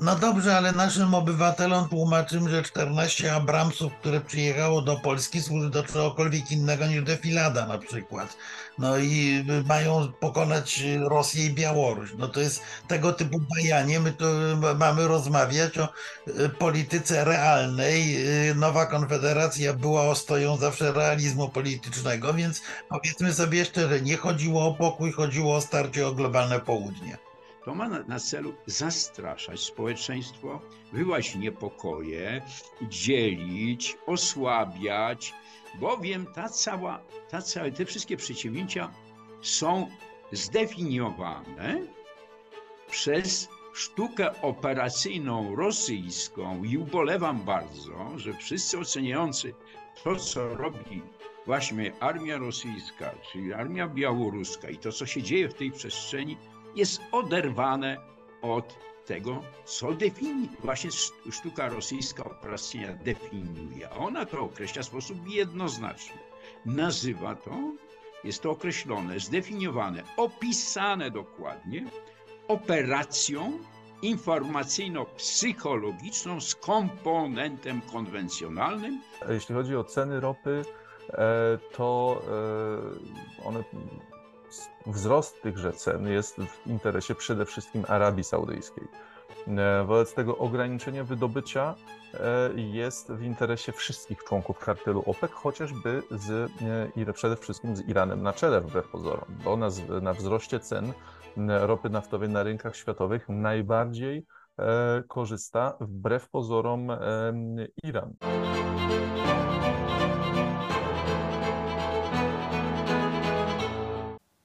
No dobrze, ale naszym obywatelom tłumaczymy, że 14 Abramsów, które przyjechało do Polski, służy do czegokolwiek innego niż defilada na przykład. No i mają pokonać Rosję i Białoruś. No to jest tego typu bajanie. My tu mamy rozmawiać o y, polityce realnej. Y, Nowa Konfederacja była ostoją zawsze realizmu politycznego, więc powiedzmy sobie szczerze, nie chodziło o pokój, chodziło o starcie o globalne południe. To ma na, na celu zastraszać społeczeństwo, wywołać niepokoje, dzielić, osłabiać, bowiem ta cała, ta cała, te wszystkie przedsięwzięcia są zdefiniowane przez sztukę operacyjną rosyjską. I ubolewam bardzo, że wszyscy oceniający to, co robi właśnie armia rosyjska, czyli armia białoruska i to, co się dzieje w tej przestrzeni, jest oderwane od tego, co definiuje. Właśnie sztuka rosyjska operacyjna definiuje. Ona to określa w sposób jednoznaczny. Nazywa to, jest to określone, zdefiniowane, opisane dokładnie operacją informacyjno-psychologiczną z komponentem konwencjonalnym. Jeśli chodzi o ceny ropy, e, to e, one wzrost tychże cen jest w interesie przede wszystkim Arabii Saudyjskiej. E, wobec tego ograniczenie wydobycia e, jest w interesie wszystkich członków kartelu OPEC, chociażby z, e, przede wszystkim z Iranem na czele wbrew pozorom, bo na, na wzroście cen ropy naftowej na rynkach światowych najbardziej korzysta wbrew pozorom Iran.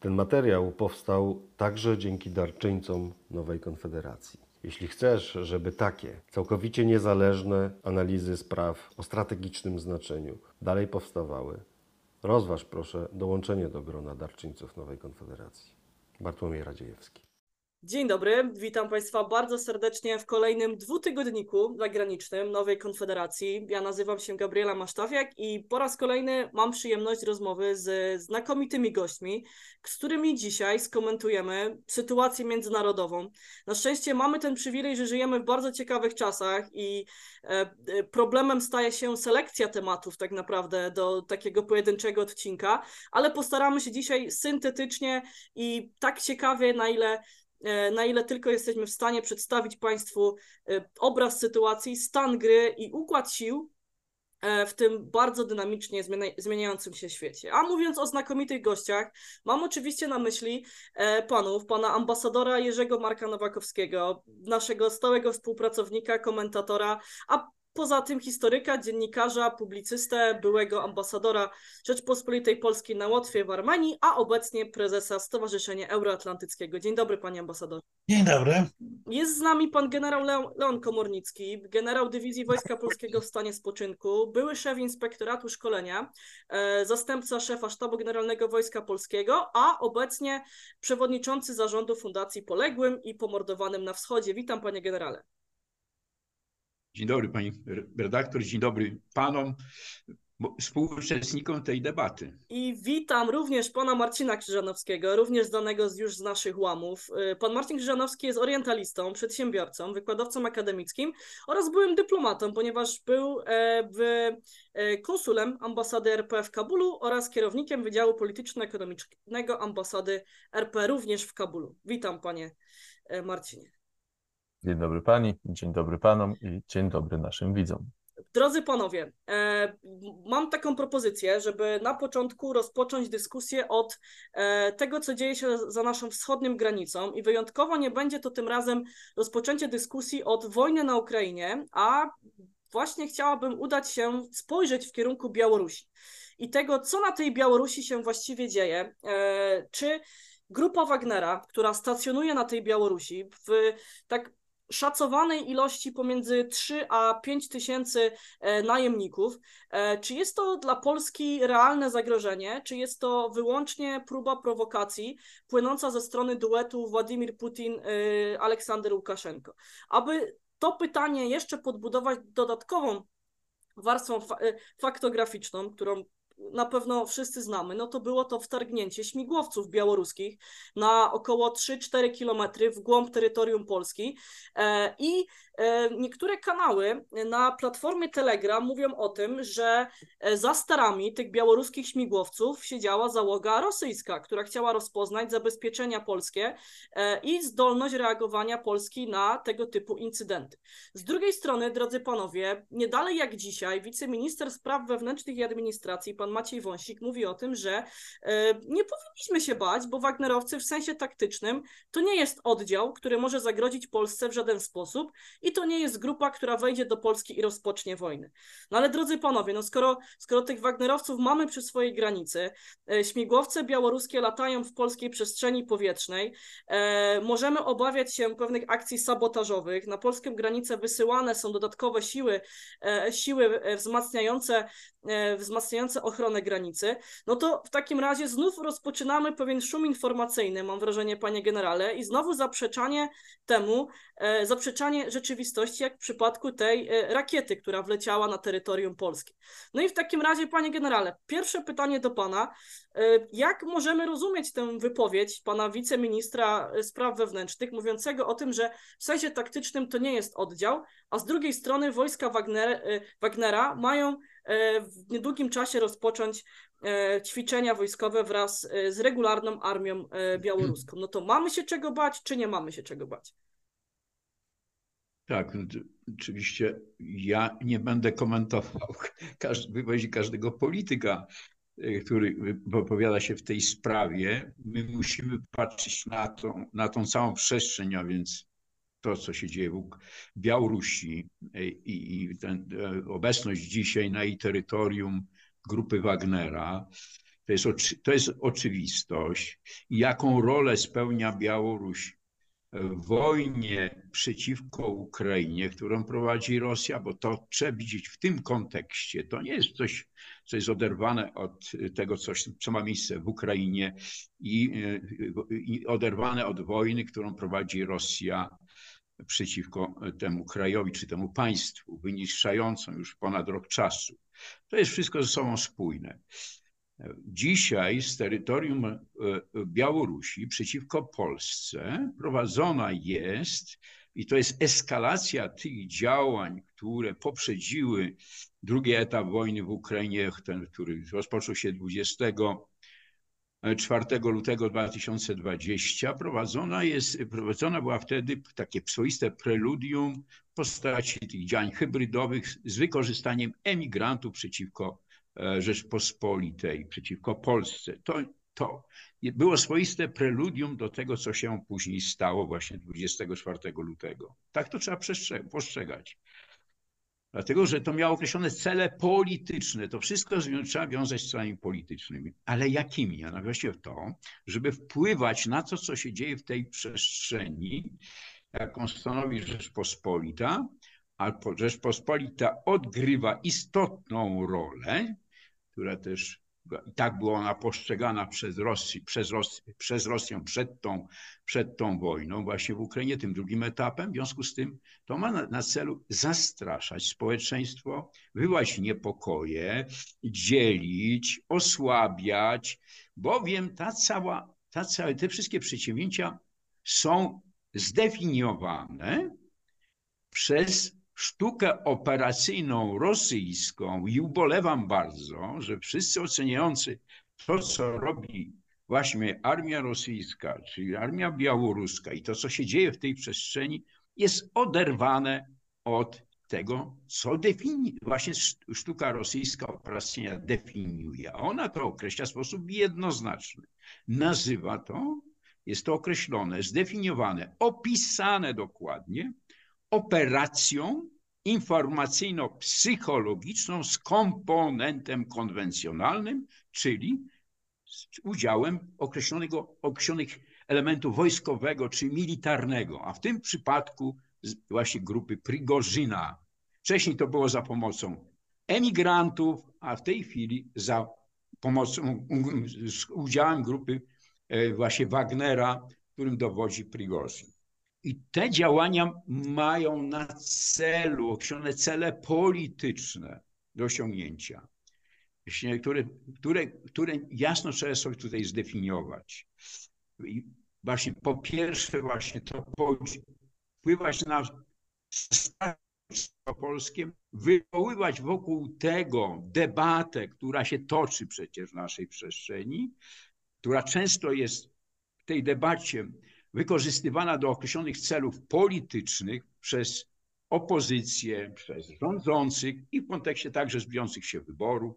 Ten materiał powstał także dzięki darczyńcom Nowej Konfederacji. Jeśli chcesz, żeby takie całkowicie niezależne analizy spraw o strategicznym znaczeniu dalej powstawały, rozważ proszę dołączenie do grona darczyńców Nowej Konfederacji. Bartłomiej Radziejewski. Dzień dobry, witam Państwa bardzo serdecznie w kolejnym dwutygodniku zagranicznym Nowej Konfederacji. Ja nazywam się Gabriela Masztawiak i po raz kolejny mam przyjemność rozmowy z znakomitymi gośćmi, z którymi dzisiaj skomentujemy sytuację międzynarodową. Na szczęście mamy ten przywilej, że żyjemy w bardzo ciekawych czasach i e, e, problemem staje się selekcja tematów tak naprawdę do takiego pojedynczego odcinka, ale postaramy się dzisiaj syntetycznie i tak ciekawie, na ile na ile tylko jesteśmy w stanie przedstawić Państwu e, obraz sytuacji, stan gry i układ sił e, w tym bardzo dynamicznie zmieniającym się świecie. A mówiąc o znakomitych gościach, mam oczywiście na myśli panów, pana ambasadora Jerzego Marka Nowakowskiego, naszego stałego współpracownika, komentatora, a Poza tym historyka, dziennikarza, publicystę, byłego ambasadora Rzeczpospolitej Polskiej na Łotwie w Armenii, a obecnie prezesa Stowarzyszenia Euroatlantyckiego. Dzień dobry, panie ambasadorze. Dzień dobry. Jest z nami pan generał Leon, Leon Komornicki, generał Dywizji Wojska Polskiego w stanie spoczynku, były szef Inspektoratu Szkolenia, e, zastępca szefa Sztabu Generalnego Wojska Polskiego, a obecnie przewodniczący zarządu Fundacji Poległym i Pomordowanym na Wschodzie. Witam, panie generale. Dzień dobry pani redaktor, dzień dobry panom, współuczestnikom tej debaty. I witam również pana Marcina Krzyżanowskiego, również znanego już z naszych łamów. Y, pan Marcin Krzyżanowski jest orientalistą, przedsiębiorcą, wykładowcą akademickim oraz byłym dyplomatą, ponieważ był e, w e, konsulem ambasady RP w Kabulu oraz kierownikiem Wydziału Polityczno-Ekonomicznego ambasady RP również w Kabulu. Witam panie e, Marcinie. Dzień dobry pani, dzień dobry panom i dzień dobry naszym widzom. Drodzy panowie, e, mam taką propozycję, żeby na początku rozpocząć dyskusję od e, tego, co dzieje się za naszą wschodnią granicą i wyjątkowo nie będzie to tym razem rozpoczęcie dyskusji od wojny na Ukrainie, a właśnie chciałabym udać się, spojrzeć w kierunku Białorusi i tego, co na tej Białorusi się właściwie dzieje. E, czy grupa Wagnera, która stacjonuje na tej Białorusi, w tak szacowanej ilości pomiędzy 3 a 5 tysięcy e, najemników. E, czy jest to dla Polski realne zagrożenie? Czy jest to wyłącznie próba prowokacji płynąca ze strony duetu Władimir Putin-Aleksander e, Łukaszenko? Aby to pytanie jeszcze podbudować dodatkową warstwą faktograficzną, którą na pewno wszyscy znamy, no to było to wtargnięcie śmigłowców białoruskich na około 3-4 kilometry w głąb terytorium Polski e, i e, niektóre kanały na platformie Telegram mówią o tym, że e, za starami tych białoruskich śmigłowców siedziała załoga rosyjska, która chciała rozpoznać zabezpieczenia polskie i zdolność reagowania Polski na tego typu incydenty. Z drugiej strony, drodzy panowie, nie dalej jak dzisiaj wiceminister spraw wewnętrznych i administracji, pan Maciej Wąsik, mówi o tym, że nie powinniśmy się bać, bo Wagnerowcy w sensie taktycznym to nie jest oddział, który może zagrozić Polsce w żaden sposób i to nie jest grupa, która wejdzie do Polski i rozpocznie wojnę. No ale drodzy panowie, no skoro, skoro tych Wagnerowców mamy przy swojej granicy, e, śmigłowce białoruskie latają w polskiej przestrzeni powietrznej, e, możemy obawiać się pewnych akcji sabotażowych, na polską granicę wysyłane są dodatkowe siły, e, siły e, wzmacniające, e, wzmacniające ochronę granicy, no to w takim razie znów rozpoczynamy pewien szum informacyjny, mam wrażenie, panie generale, i znowu zaprzeczanie temu, E, zaprzeczanie rzeczywistości, jak w przypadku tej e, rakiety, która wleciała na terytorium Polski. No i w takim razie, panie generale, pierwsze pytanie do pana. E, jak możemy rozumieć tę wypowiedź pana wiceministra spraw wewnętrznych, mówiącego o tym, że w sensie taktycznym to nie jest oddział, a z drugiej strony wojska Wagner, Wagnera mają w niedługim czasie rozpocząć ćwiczenia wojskowe wraz z regularną armią białoruską. No to mamy się czego bać, czy nie mamy się czego bać? Tak, no oczywiście ja nie będę komentował wypowiedzi każdego polityka, e, który wypowiada się w tej sprawie. My musimy patrzeć na tą, na tą całą przestrzeń, a więc to, co się dzieje w Białorusi e, i, i ten, e, obecność dzisiaj na jej terytorium grupy Wagnera. To jest, to jest oczywistość. I jaką rolę spełnia Białoruś w wojnie przeciwko Ukrainie, którą prowadzi Rosja, bo to trzeba widzieć w tym kontekście. To nie jest coś, co jest oderwane od tego, coś, co ma miejsce w Ukrainie i, i oderwane od wojny, którą prowadzi Rosja przeciwko temu krajowi czy temu państwu, wyniszczającą już ponad rok czasu. To jest wszystko ze sobą spójne. Dzisiaj z terytorium e, Białorusi przeciwko Polsce prowadzona jest, i to jest eskalacja tych działań, które poprzedziły drugi etap wojny w Ukrainie, ten, który rozpoczął się 24 lutego 2020, prowadzona, jest, prowadzona była wtedy takie swoiste preludium w postaci tych działań hybrydowych z wykorzystaniem emigrantów przeciwko E, Rzeczpospolitej, przeciwko Polsce. To, to było swoiste preludium do tego, co się później stało właśnie 24 lutego. Tak to trzeba postrzegać. Dlatego, że to miało określone cele polityczne. To wszystko trzeba wiązać z celami politycznymi. Ale jakimi? A właściwie to, żeby wpływać na to, co się dzieje w tej przestrzeni, jaką stanowi Rzeczpospolita, a Rzeczpospolita odgrywa istotną rolę która też i tak była ona postrzegana przez, Rosji, przez, Rosję, przez Rosję przed tą, przed tą wojną, właśnie w Ukrainie, tym drugim etapem. W związku z tym to ma na, na celu zastraszać społeczeństwo, wywołać niepokoje, dzielić, osłabiać, bowiem ta cała, ta cała, te wszystkie przedsięwzięcia są zdefiniowane przez sztukę operacyjną rosyjską i ubolewam bardzo, że wszyscy oceniający to, co robi właśnie armia rosyjska, czyli armia białoruska i to, co się dzieje w tej przestrzeni, jest oderwane od tego, co definiuje, właśnie sztuka rosyjska operacyjna definiuje. A ona to określa w sposób jednoznaczny. Nazywa to, jest to określone, zdefiniowane, opisane dokładnie operacją informacyjno-psychologiczną z komponentem konwencjonalnym, czyli z udziałem określonego, określonych elementów wojskowego czy militarnego, a w tym przypadku właśnie grupy Prigorzyna. Wcześniej to było za pomocą emigrantów, a w tej chwili za pomocą, z udziałem grupy e, właśnie Wagnera, którym dowodzi Prigorzyn. I te działania mają na celu określone cele polityczne do osiągnięcia. które, które, które jasno trzeba sobie tutaj zdefiniować. I właśnie po pierwsze właśnie to wpływać na polskie, wywoływać wokół tego debatę, która się toczy przecież w naszej przestrzeni, która często jest w tej debacie wykorzystywana do określonych celów politycznych przez opozycję, przez rządzących i w kontekście także zbliżających się wyborów,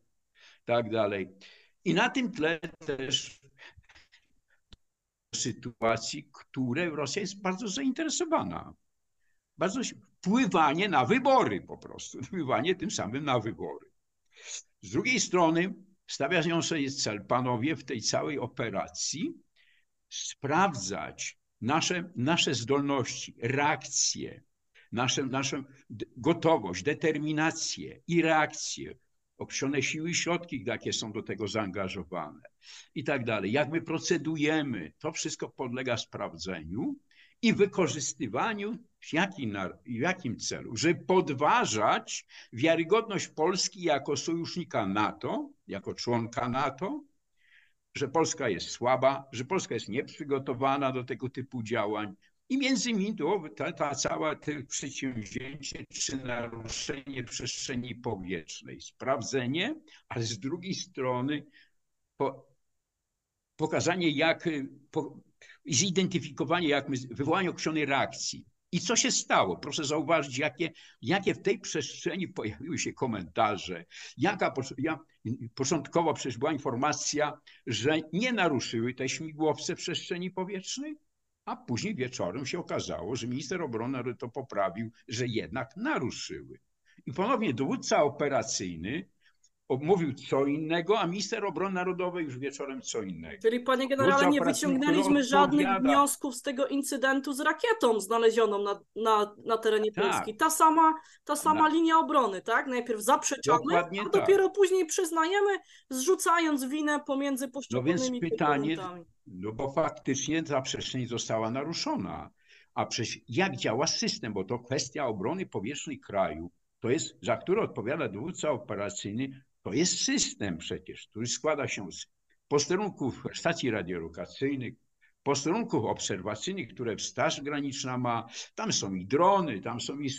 tak dalej. I na tym tle też sytuacji, które Rosja jest bardzo zainteresowana. Bardzo wpływanie na wybory po prostu, wpływanie tym samym na wybory. Z drugiej strony stawiają sobie cel panowie w tej całej operacji sprawdzać nasze, nasze zdolności, reakcje, nasze, naszą gotowość, determinację i reakcję, określone siły i środki, jakie są do tego zaangażowane i tak dalej. Jak my procedujemy, to wszystko podlega sprawdzeniu i wykorzystywaniu w jakim, w jakim celu? Żeby podważać wiarygodność Polski jako sojusznika NATO, jako członka NATO, że Polska jest słaba, że Polska jest nieprzygotowana do tego typu działań. I między innymi to, ta, ta cała te przedsięwzięcie czy naruszenie przestrzeni powietrznej, sprawdzenie, ale z drugiej strony po, pokazanie, jak, po, zidentyfikowanie, jak my, wywołanie określonej reakcji. I co się stało? Proszę zauważyć, jakie, jakie w tej przestrzeni pojawiły się komentarze. Jaka ja, początkowo przecież była informacja, że nie naruszyły te śmigłowce przestrzeni powietrznej, a później wieczorem się okazało, że minister obrony to poprawił, że jednak naruszyły. I ponownie dowódca operacyjny mówił co innego, a minister obrony narodowej już wieczorem co innego. Czyli panie generale, nie wyciągnęliśmy żadnych wniosków z tego incydentu z rakietą znalezioną na, na, na terenie tak. Polski. Ta sama, ta sama na... linia obrony, tak? Najpierw zaprzeczamy, Dokładnie a tak. dopiero później przyznajemy, zrzucając winę pomiędzy poszczególnymi No więc pytanie, no bo faktycznie ta przestrzeń została naruszona. A przecież jak działa system, bo to kwestia obrony powietrznej kraju, to jest, za które odpowiada dowódca operacyjny, to jest system przecież, który składa się z posterunków stacji radiolokacyjnych, posterunków obserwacyjnych, które Straż Graniczna ma. Tam są i drony, tam są i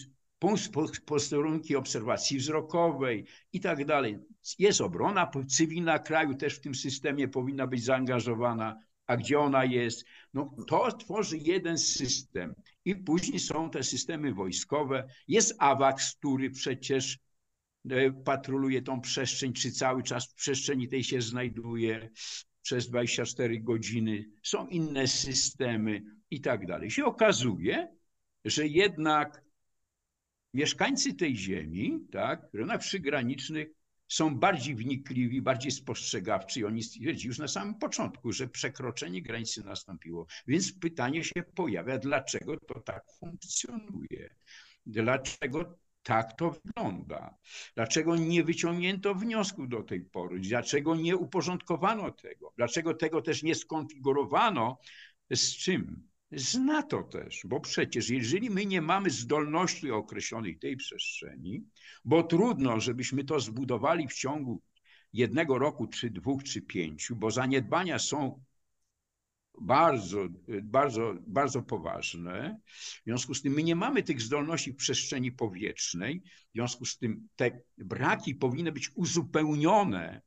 posterunki obserwacji wzrokowej i tak dalej. Jest obrona cywilna kraju też w tym systemie powinna być zaangażowana. A gdzie ona jest? No, to tworzy jeden system. I później są te systemy wojskowe. Jest AWACS, który przecież patroluje tą przestrzeń, czy cały czas w przestrzeni tej się znajduje przez 24 godziny. Są inne systemy i tak dalej. Się okazuje, że jednak mieszkańcy tej ziemi, tak, rejonach przygranicznych, są bardziej wnikliwi, bardziej spostrzegawczy i oni stwierdzili już na samym początku, że przekroczenie granicy nastąpiło. Więc pytanie się pojawia, dlaczego to tak funkcjonuje? Dlaczego tak to wygląda. Dlaczego nie wyciągnięto wniosków do tej pory? Dlaczego nie uporządkowano tego? Dlaczego tego też nie skonfigurowano? Z czym? Z NATO też, bo przecież jeżeli my nie mamy zdolności określonej tej przestrzeni, bo trudno, żebyśmy to zbudowali w ciągu jednego roku, czy dwóch, czy pięciu, bo zaniedbania są bardzo, bardzo, bardzo poważne. W związku z tym my nie mamy tych zdolności w przestrzeni powietrznej. W związku z tym te braki powinny być uzupełnione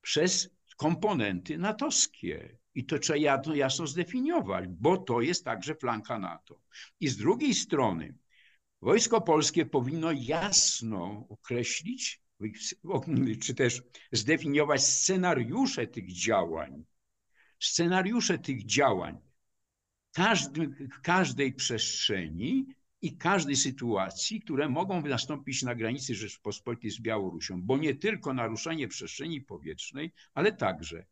przez komponenty natowskie. I to trzeba jasno zdefiniować, bo to jest także flanka NATO. I z drugiej strony Wojsko Polskie powinno jasno określić, czy też zdefiniować scenariusze tych działań, scenariusze tych działań każdy, każdej przestrzeni i każdej sytuacji, które mogą nastąpić na granicy Rzeczpospolitej z Białorusią, bo nie tylko naruszenie przestrzeni powietrznej, ale także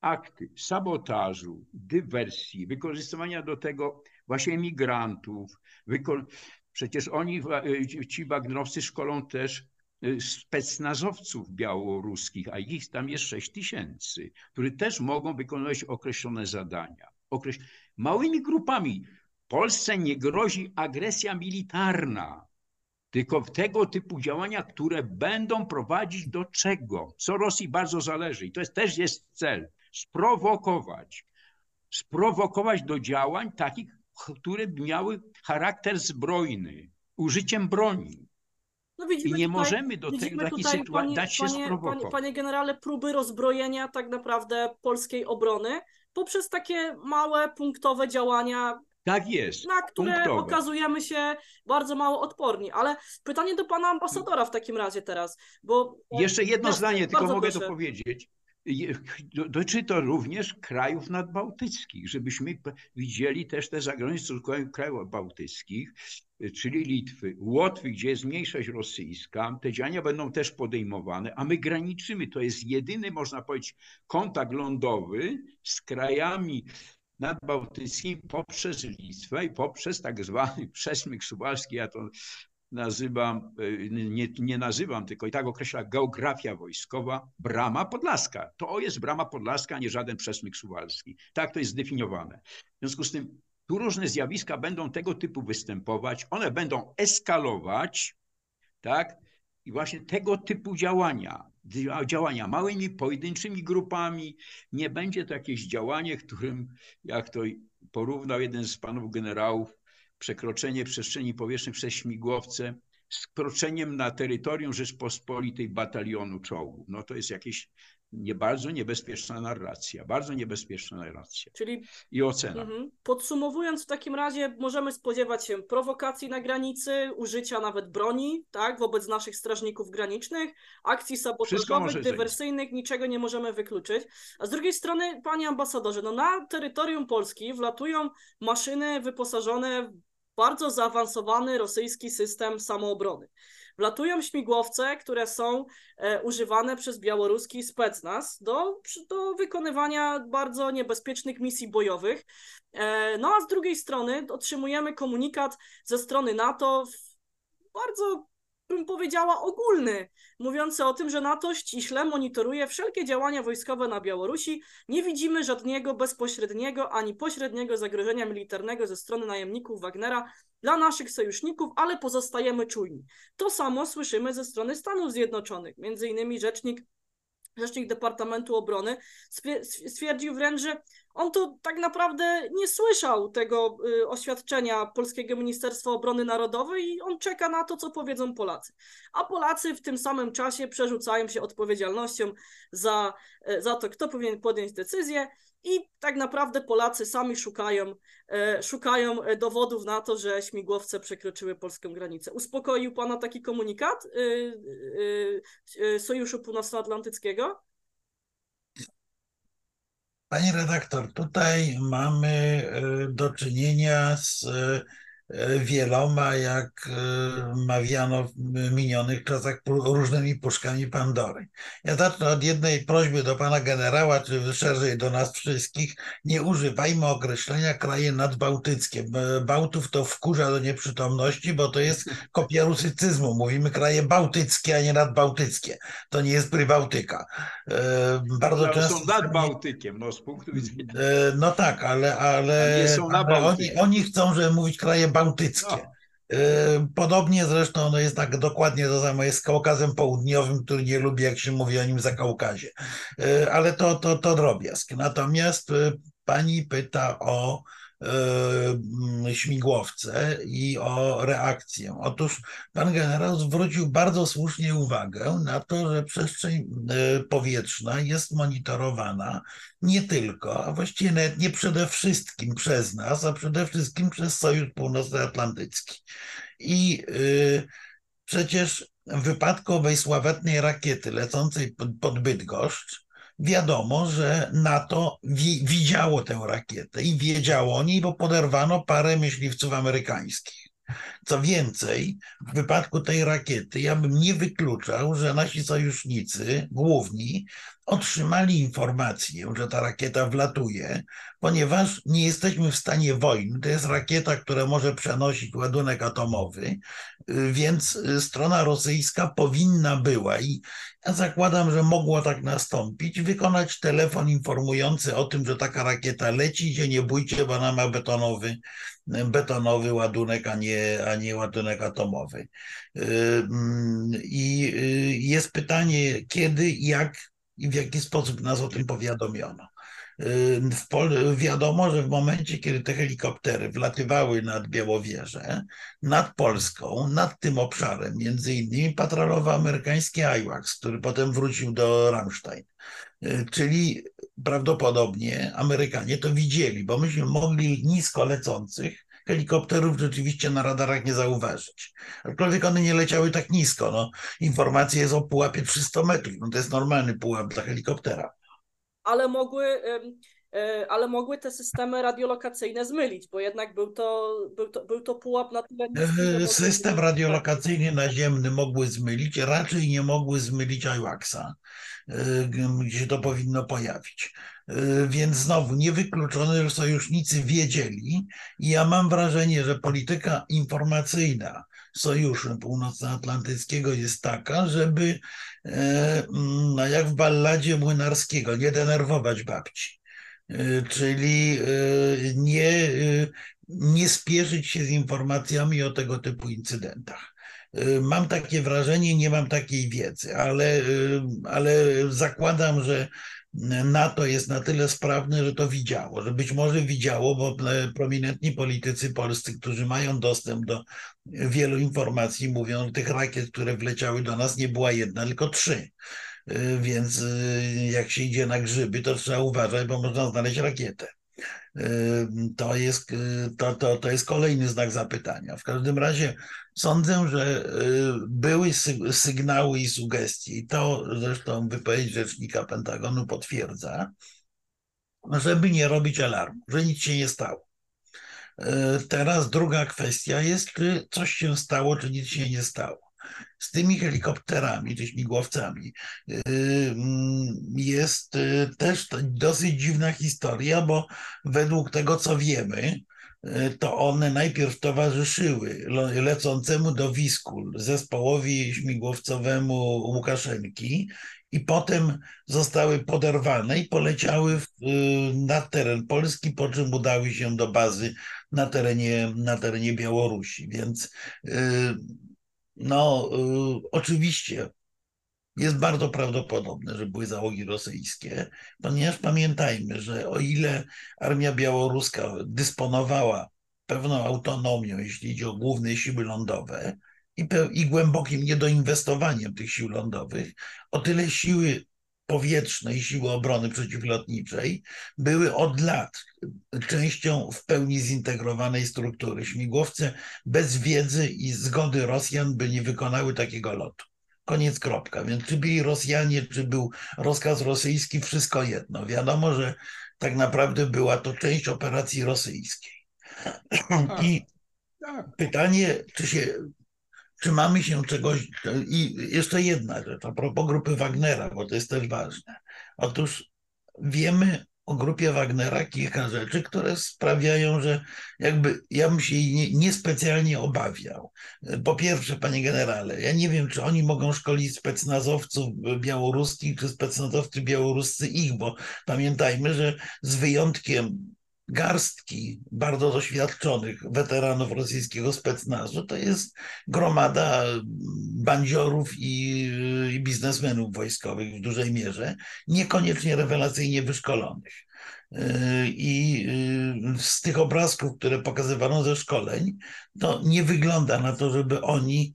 akty sabotażu, dywersji, wykorzystywania do tego właśnie emigrantów. Przecież oni, ci bagnowcy szkolą też specnazowców białoruskich, a ich tam jest 6 tysięcy, którzy też mogą wykonywać określone zadania. Małymi grupami. Polsce nie grozi agresja militarna. tylko tego typu działania, które będą prowadzić do czego? Co Rosji bardzo zależy i to jest, też jest cel. Sprowokować. Sprowokować do działań takich, które miały charakter zbrojny, użyciem broni. No I widzimy nie tutaj, możemy do takiej sytuacji panie, dać się panie, panie, sprowokować. panie generale, próby rozbrojenia tak naprawdę polskiej obrony poprzez takie małe, punktowe działania, Tak jest. na które punktowe. okazujemy się bardzo mało odporni. Ale pytanie do pana ambasadora w takim razie teraz, bo... Jeszcze jedno zdanie, tylko mogę proszę. to powiedzieć. Je- do- Dotyczy to również krajów nadbałtyckich, żebyśmy widzieli też te stosunku krajów bałtyckich, czyli Litwy, Łotwy, gdzie jest mniejszość rosyjska. Te działania będą też podejmowane, a my graniczymy. To jest jedyny, można powiedzieć, kontakt lądowy z krajami nadbałtyckimi poprzez Litwę i poprzez tak zwany przesmyk suwalski. Ja to nazywam, y, nie, nie nazywam, tylko i tak określa geografia wojskowa, brama podlaska. To jest brama podlaska, a nie żaden przesmyk suwalski. Tak to jest zdefiniowane. W związku z tym tu różne zjawiska będą tego typu występować, one będą eskalować, tak? I właśnie tego typu działania, dzia- działania małymi, pojedynczymi grupami, nie będzie to jakieś działanie, którym, jak to porównał jeden z panów generałów, przekroczenie przestrzeni powietrznej przez śmigłowce z kroczeniem na terytorium Rzeczpospolitej batalionu czołgów. No to jest jakieś nie bardzo niebezpieczna narracja, bardzo niebezpieczna narracja Czyli i ocena. Mhm. Podsumowując, w takim razie możemy spodziewać się prowokacji na granicy, użycia nawet broni, tak, wobec naszych strażników granicznych, akcji sabotażowych, dywersyjnych, niczego nie możemy wykluczyć. A z drugiej strony, panie ambasadorze, no na terytorium Polski wlatują maszyny wyposażone w bardzo zaawansowany rosyjski system samoobrony. Wlatują śmigłowce, które są e, używane przez białoruski specnaz do, do wykonywania bardzo niebezpiecznych misji bojowych. E, No a z drugiej strony otrzymujemy komunikat ze strony NATO, w- bardzo bym powiedziała ogólny, mówiący o tym, że NATO ściśle monitoruje wszelkie działania wojskowe na Białorusi. Nie widzimy żadnego bezpośredniego ani pośredniego zagrożenia militarnego ze strony najemników Wagnera dla naszych sojuszników, ale pozostajemy czujni. To samo słyszymy ze strony Stanów Zjednoczonych. Między innymi rzecznik Rzecznik Departamentu Obrony stwier- stwierdził wręcz, że on to tak naprawdę nie słyszał tego y, oświadczenia Polskiego Ministerstwa Obrony Narodowej i on czeka na to, co powiedzą Polacy. A Polacy w tym samym czasie przerzucają się odpowiedzialnością za, y, za to, kto powinien podjąć decyzję i tak naprawdę Polacy sami szukają, e, szukają dowodów na to, że śmigłowce przekroczyły polską granicę. Uspokoił Pana taki komunikat y, y, y, Sojuszu Północnoatlantyckiego? Pani redaktor, tutaj mamy e, do czynienia z e, wieloma, jak e, mawiano w minionych czasach, różnymi puszkami Pandory. Ja zacznę od jednej prośby do pana generała, czy szerzej do nas wszystkich. Nie używajmy określenia kraje nadbałtyckie. Bałtów to wkurza do nieprzytomności, bo to jest kopia rusycyzmu. Mówimy kraje bałtyckie, a nie nadbałtyckie. To nie jest Prybałtyka. E, Bardzo często są nad Bałtykiem, no z punktu widzenia. E, No tak, ale, ale, ale oni, oni chcą, żeby mówić kraje bałtyckie. No. E, Podobnie zresztą no jest tak dokładnie to samo jest z Kaukazem Południowym, który nie lubi, jak się mówi o nim za Kaukazie. Ale to, to, to drobiazg. Natomiast e, pani pyta o śmigłowce i o reakcję. Otóż pan generał zwrócił bardzo słusznie uwagę na to, że przestrzeń e, powietrzna jest monitorowana nie tylko, a właściwie nawet nie przede wszystkim przez nas, a przede wszystkim przez Sojusz Północnoatlantycki. I y, przecież w wypadku owej sławetnej rakiety lecącej pod Bydgoszcz, wiadomo, że NATO wi widziało tę rakietę i wiedziało o niej, bo poderwano parę myśliwców amerykańskich. Co więcej, w wypadku tej rakiety ja bym nie wykluczał, że nasi sojusznicy główni otrzymali informację, że ta rakieta wlatuje, ponieważ nie jesteśmy w stanie wojny. To jest rakieta, która może przenosić ładunek atomowy, y, więc y, strona rosyjska powinna była i ja zakładam, że mogło tak nastąpić, wykonać telefon informujący o tym, że taka rakieta leci, gdzie nie bójcie, bo ona ma betonowy, betonowy ładunek, a nie, a nie ładunek atomowy. I jest pytanie, kiedy, jak i w jaki sposób nas o tym powiadomiono. W Pol- wiadomo, że w momencie, kiedy te helikoptery wlatywały nad Białowieżę, nad Polską, nad tym obszarem, między innymi patrolował amerykański IWAX, który potem wrócił do Ramstein. Czyli prawdopodobnie Amerykanie to widzieli, bo myśmy mogli nisko lecących helikopterów rzeczywiście na radarach nie zauważyć. Aczkolwiek one nie leciały tak nisko. No, informacja jest o pułapie 300 metrów. No, to jest normalny pułap dla helikoptera ale mogły, e, ale mogły te systemy radiolokacyjne zmylić, bo jednak był to, był to, był to pułap na tyle niski, System radiolokacyjny naziemny mogły zmylić, raczej nie mogły zmylić IWAXa, e, gdzie to powinno pojawić. E, więc znowu niewykluczone, że sojusznicy wiedzieli i ja mam wrażenie, że polityka informacyjna Sojuszu Północnoatlantyckiego jest taka, żeby no jak w balladzie Młynarskiego, nie denerwować babci. Czyli nie, nie spieszyć się z informacjami o tego typu incydentach. Mam takie wrażenie, nie mam takiej wiedzy, ale, ale zakładam, że NATO jest na tyle sprawne, że to widziało, że być może widziało, bo prominentni politycy polscy, którzy mają dostęp do wielu informacji, mówią, że tych rakiet, które wleciały do nas, nie była jedna, tylko trzy. Więc jak się idzie na grzyby, to trzeba uważać, bo można znaleźć rakietę. To jest, to, to, to jest kolejny znak zapytania. W każdym razie sądzę, że były sygnały i sugestie, i to zresztą wypowiedź rzecznika Pentagonu potwierdza, żeby nie robić alarmu, że nic się nie stało. Teraz druga kwestia jest, czy coś się stało, czy nic się nie stało z tymi helikopterami czy śmigłowcami y, mm, jest y, też dosyć dziwna historia, bo według tego, co wiemy, y, to one najpierw towarzyszyły lecącemu do Wiskul zespołowi śmigłowcowemu Łukaszenki i potem zostały poderwane i poleciały w, na teren Polski, po czym udały się do bazy na terenie, na terenie Białorusi. Więc no, y, oczywiście jest bardzo prawdopodobne, że były załogi rosyjskie, ponieważ pamiętajmy, że o ile armia białoruska dysponowała pewną autonomią, jeśli idzie o główne siły lądowe i, i głębokim niedoinwestowaniem tych sił lądowych, o tyle siły powietrzne i siły obrony przeciwlotniczej były od lat częścią w pełni zintegrowanej struktury. Śmigłowce bez wiedzy i zgody Rosjan by nie wykonały takiego lotu. Koniec kropka. Więc czy byli Rosjanie, czy był rozkaz rosyjski, wszystko jedno. Wiadomo, że tak naprawdę była to część operacji rosyjskiej. I tak. pytanie, czy się trzymamy się czegoś. I jeszcze jedna rzecz, a propos grupy Wagnera, bo to jest też ważne. Otóż wiemy o grupie Wagnera kilka rzeczy, które sprawiają, że jakby ja bym się jej niespecjalnie nie obawiał. Po pierwsze, panie generale, ja nie wiem, czy oni mogą szkolić specnazowców białoruskich, czy specnazowcy białoruscy ich, bo pamiętajmy, że z wyjątkiem garstki bardzo doświadczonych weteranów rosyjskiego specnazu, to jest gromada bandziorów i, i biznesmenów wojskowych w dużej mierze, niekoniecznie rewelacyjnie wyszkolonych. I z tych obrazków, które pokazywano ze szkoleń, to nie wygląda na to, żeby oni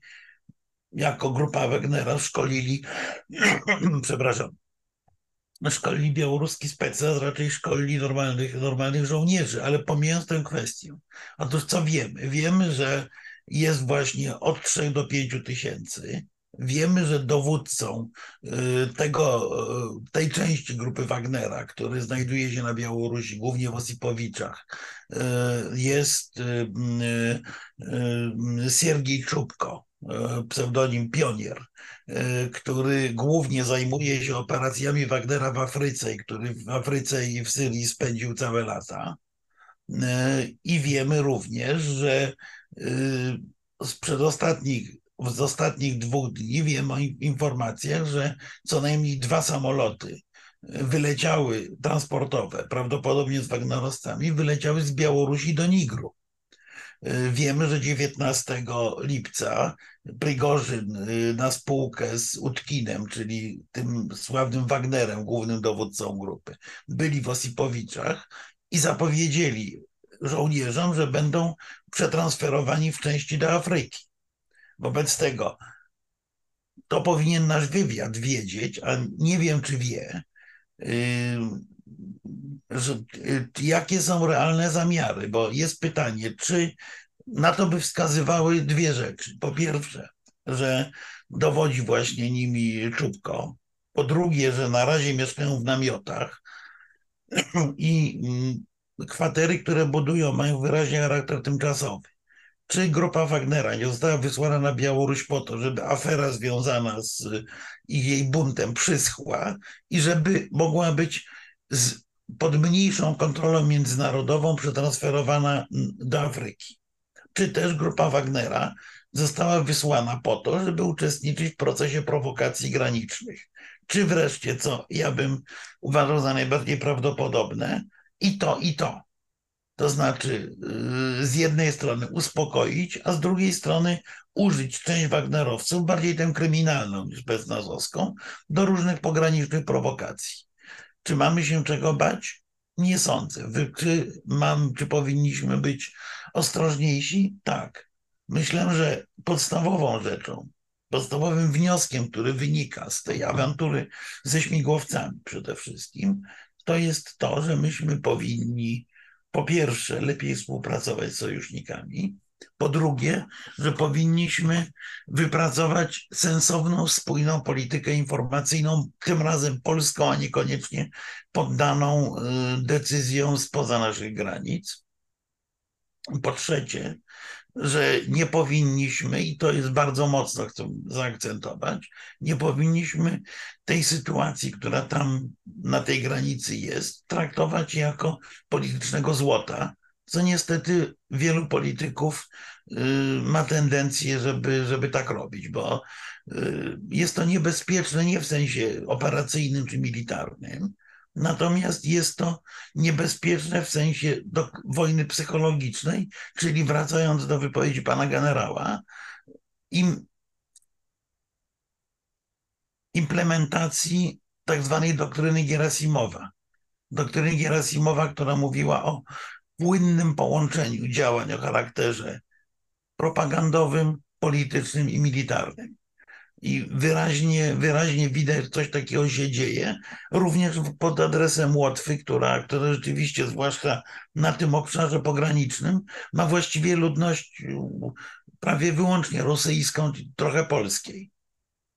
jako grupa Wagnera szkolili, przepraszam, szkolili białoruski specjal, raczej szkolili normalnych, normalnych żołnierzy, ale pomijając tę kwestię. Otóż co wiemy? Wiemy, że jest właśnie od 3 do 5 tysięcy. Wiemy, że dowódcą y, tego, y, tej części grupy Wagnera, który znajduje się na Białorusi, głównie w Osipowiczach, y, jest Siergiej Czubko, pseudonim Pionier, który głównie zajmuje się operacjami Wagnera w Afryce i który w Afryce i w Syrii spędził całe lata. E, I wiemy również, że e, z przedostatnich, z ostatnich dwóch dni wiemy o informacjach, że co najmniej dwa samoloty wyleciały transportowe, prawdopodobnie z Wagnerowcami, wyleciały z Białorusi do Nigru. Y, Wiemy, że 19 lipca Prigorzyn y, na spółkę z Utkinem, czyli tym sławnym Wagnerem, głównym dowódcą grupy, byli w Osipowiczach i zapowiedzieli żołnierzom, że będą przetransferowani w części do Afryki. Wobec tego to powinien nasz wywiad wiedzieć, a nie wiem, czy wie, yy, że, yy, jakie są realne zamiary, bo jest pytanie, czy na to by wskazywały dwie rzeczy. Po pierwsze, że dowodzi właśnie nimi Czubko. Po drugie, że na razie mieszkają w namiotach i mm, kwatery, które budują, mają wyraźnie charakter tymczasowy. Czy grupa Wagnera nie została wysłana na Białoruś po to, żeby afera związana z jej buntem przyschła i żeby mogła być z, pod mniejszą kontrolą międzynarodową przetransferowana do Afryki? Czy też grupa Wagnera została wysłana po to, żeby uczestniczyć w procesie prowokacji granicznych? Czy wreszcie, co ja bym uważał za najbardziej prawdopodobne, i to, i to. To znaczy, yy, z jednej strony uspokoić, a z drugiej strony użyć część Wagnerowców, bardziej tę kryminalną niż beznazowską, do różnych pogranicznych prowokacji. Czy mamy się czego bać? Nie sądzę. Czy, mam, czy powinniśmy być ostrożniejsi? Tak. Myślę, że podstawową rzeczą, podstawowym wnioskiem, który wynika z tej awantury ze śmigłowcami przede wszystkim, to jest to, że myśmy powinni po pierwsze lepiej współpracować z sojusznikami, po drugie, że powinniśmy wypracować sensowną, spójną politykę informacyjną, tym razem polską, a niekoniecznie poddaną y, decyzją spoza naszych granic. Po trzecie, że nie powinniśmy, i to jest bardzo mocno chcę zaakcentować, nie powinniśmy tej sytuacji, która tam na tej granicy jest, traktować jako politycznego złota, co niestety wielu polityków y, ma tendencję, żeby, żeby tak robić, bo y, jest to niebezpieczne nie w sensie operacyjnym czy militarnym, Natomiast jest to niebezpieczne w sensie do wojny psychologicznej, czyli wracając do wypowiedzi pana generała, im implementacji tak zwanej doktryny Gerasimowa. Doktryny Gerasimowa, która mówiła o płynnym połączeniu działań o charakterze propagandowym, politycznym i militarnym i wyraźnie, wyraźnie widać, coś takiego się dzieje, również pod adresem Łotwy, która, która rzeczywiście, zwłaszcza na tym obszarze pogranicznym, ma właściwie ludność prawie wyłącznie rosyjską, trochę polskiej.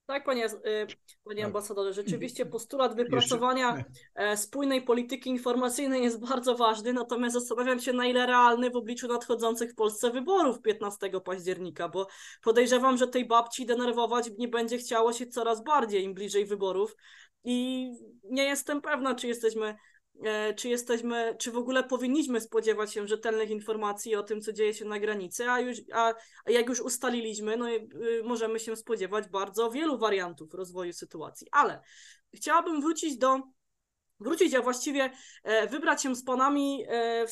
Tak, panie, y, panie ambasadorze, rzeczywiście postulat wypracowania e, spójnej polityki informacyjnej jest bardzo ważny, natomiast zastanawiam się, na ile realny w obliczu nadchodzących w Polsce wyborów 15 października, bo podejrzewam, że tej babci denerwować nie będzie chciało się coraz bardziej im bliżej wyborów. I nie jestem pewna, czy jesteśmy czy jesteśmy, czy w ogóle powinniśmy spodziewać się rzetelnych informacji o tym, co dzieje się na granicy, a, już, a jak już ustaliliśmy, no y, możemy się spodziewać bardzo wielu wariantów rozwoju sytuacji. Ale chciałabym wrócić do wrócić, a właściwie e, wybrać się z panami, e,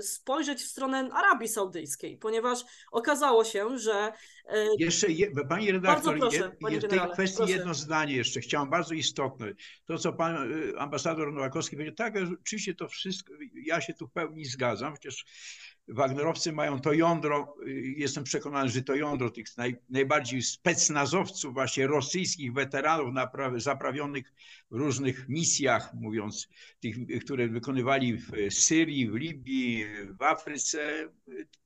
spojrzeć w stronę Arabii Saudyjskiej, ponieważ okazało się, że. E, jeszcze, je, pani redaktor, proszę, je, w tej kwestii proszę. jedno zdanie jeszcze, chciałam bardzo istotne. To, co pan ambasador Nowakowski powiedział, tak, oczywiście to wszystko, ja się tu w pełni zgadzam, chociaż Wagnerowcy mają to jądro, jestem przekonany, że to jądro tych naj, najbardziej specnazowców, właśnie rosyjskich weteranów zaprawionych w różnych misjach, mówiąc, tych, które wykonywali w Syrii, w Libii, w Afryce,